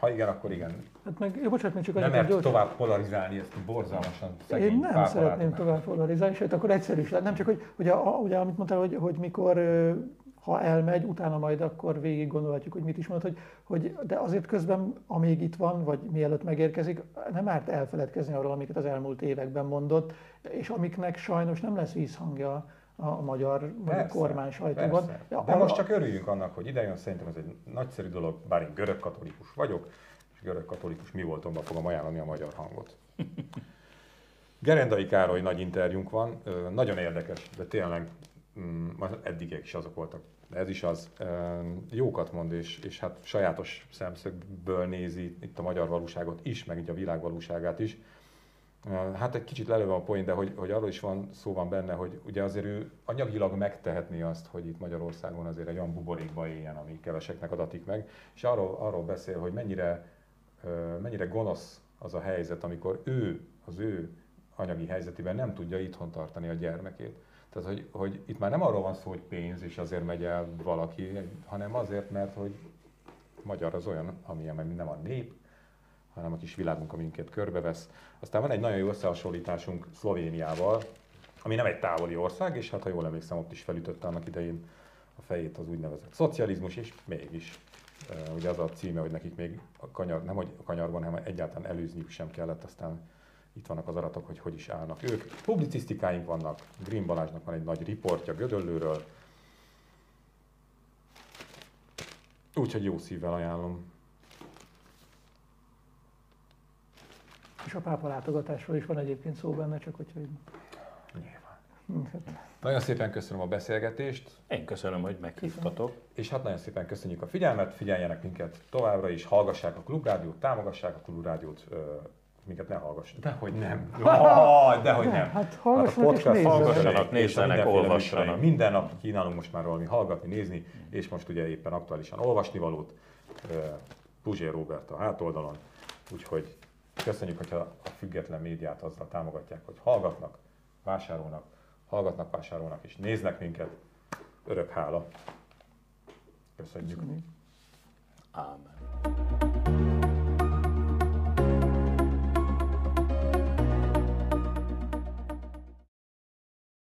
ha igen, akkor igen. Hát meg, jó, bocsánat, csak Nem mert tovább polarizálni ezt borzalmasan szegény Én nem szeretném tovább polarizálni, sőt, akkor egyszerű is. Nem csak, hogy ugye, ugye amit mondtál, hogy, hogy mikor ha elmegy, utána majd akkor végig gondolhatjuk, hogy mit is mondod, hogy, hogy de azért közben, amíg itt van, vagy mielőtt megérkezik, nem árt elfeledkezni arról, amiket az elmúlt években mondott, és amiknek sajnos nem lesz vízhangja a magyar persze, kormány sajtóban. Persze. De a, most csak örüljünk annak, hogy ide jön, szerintem ez egy nagyszerű dolog, bár én görög katolikus vagyok, és görög katolikus mi voltomban fogom ajánlani a magyar hangot. Gerendai Károly nagy interjúnk van, nagyon érdekes, de tényleg mm, eddig is azok voltak. De ez is az. Jókat mond, és, és hát sajátos szemszögből nézi itt a magyar valóságot is, meg így a világ valóságát is. Hát egy kicsit lelőve a point, de hogy, hogy arról is van szó van benne, hogy ugye azért ő anyagilag megtehetné azt, hogy itt Magyarországon azért egy olyan buborékba éljen, ami keveseknek adatik meg, és arról, arról beszél, hogy mennyire, mennyire gonosz az a helyzet, amikor ő, az ő anyagi helyzetében nem tudja itthon tartani a gyermekét. Tehát, hogy, hogy itt már nem arról van szó, hogy pénz, és azért megy el valaki, hanem azért, mert hogy magyar az olyan, amilyen, mert nem a nép, hanem a kis világunk, ami minket körbevesz. Aztán van egy nagyon jó összehasonlításunk Szlovéniával, ami nem egy távoli ország, és hát ha jól emlékszem, ott is felütötte annak idején a fejét az úgynevezett szocializmus, és mégis Ugye az a címe, hogy nekik még a kanyar, nem hogy a kanyarban, hanem egyáltalán előzniük sem kellett, aztán itt vannak az adatok, hogy hogy is állnak ők. Publicisztikáink vannak, Green Balázsnak van egy nagy riportja Gödöllőről, úgyhogy jó szívvel ajánlom. És a pápa látogatásról is van egyébként szó benne, csak hogy... Nyilván. Nagyon szépen köszönöm a beszélgetést. Én köszönöm, hogy meghívtatok. És hát nagyon szépen köszönjük a figyelmet, figyeljenek minket továbbra is, hallgassák a Klubrádiót, támogassák a Klubrádiót, minket ne hallgassanak. Dehogy nem. Oh, dehogy nem. Hát hallgassanak hát és hallgassanak, nézzenek, olvassanak. Minden nap kínálunk most már valami hallgatni, nézni, és most ugye éppen aktuálisan olvasni valót. Puzsér Robert a hátoldalon. Úgyhogy köszönjük, hogyha a független médiát azzal támogatják, hogy hallgatnak, vásárolnak, hallgatnak, vásárolnak és néznek minket. Örök hála. Köszönjük. Amen.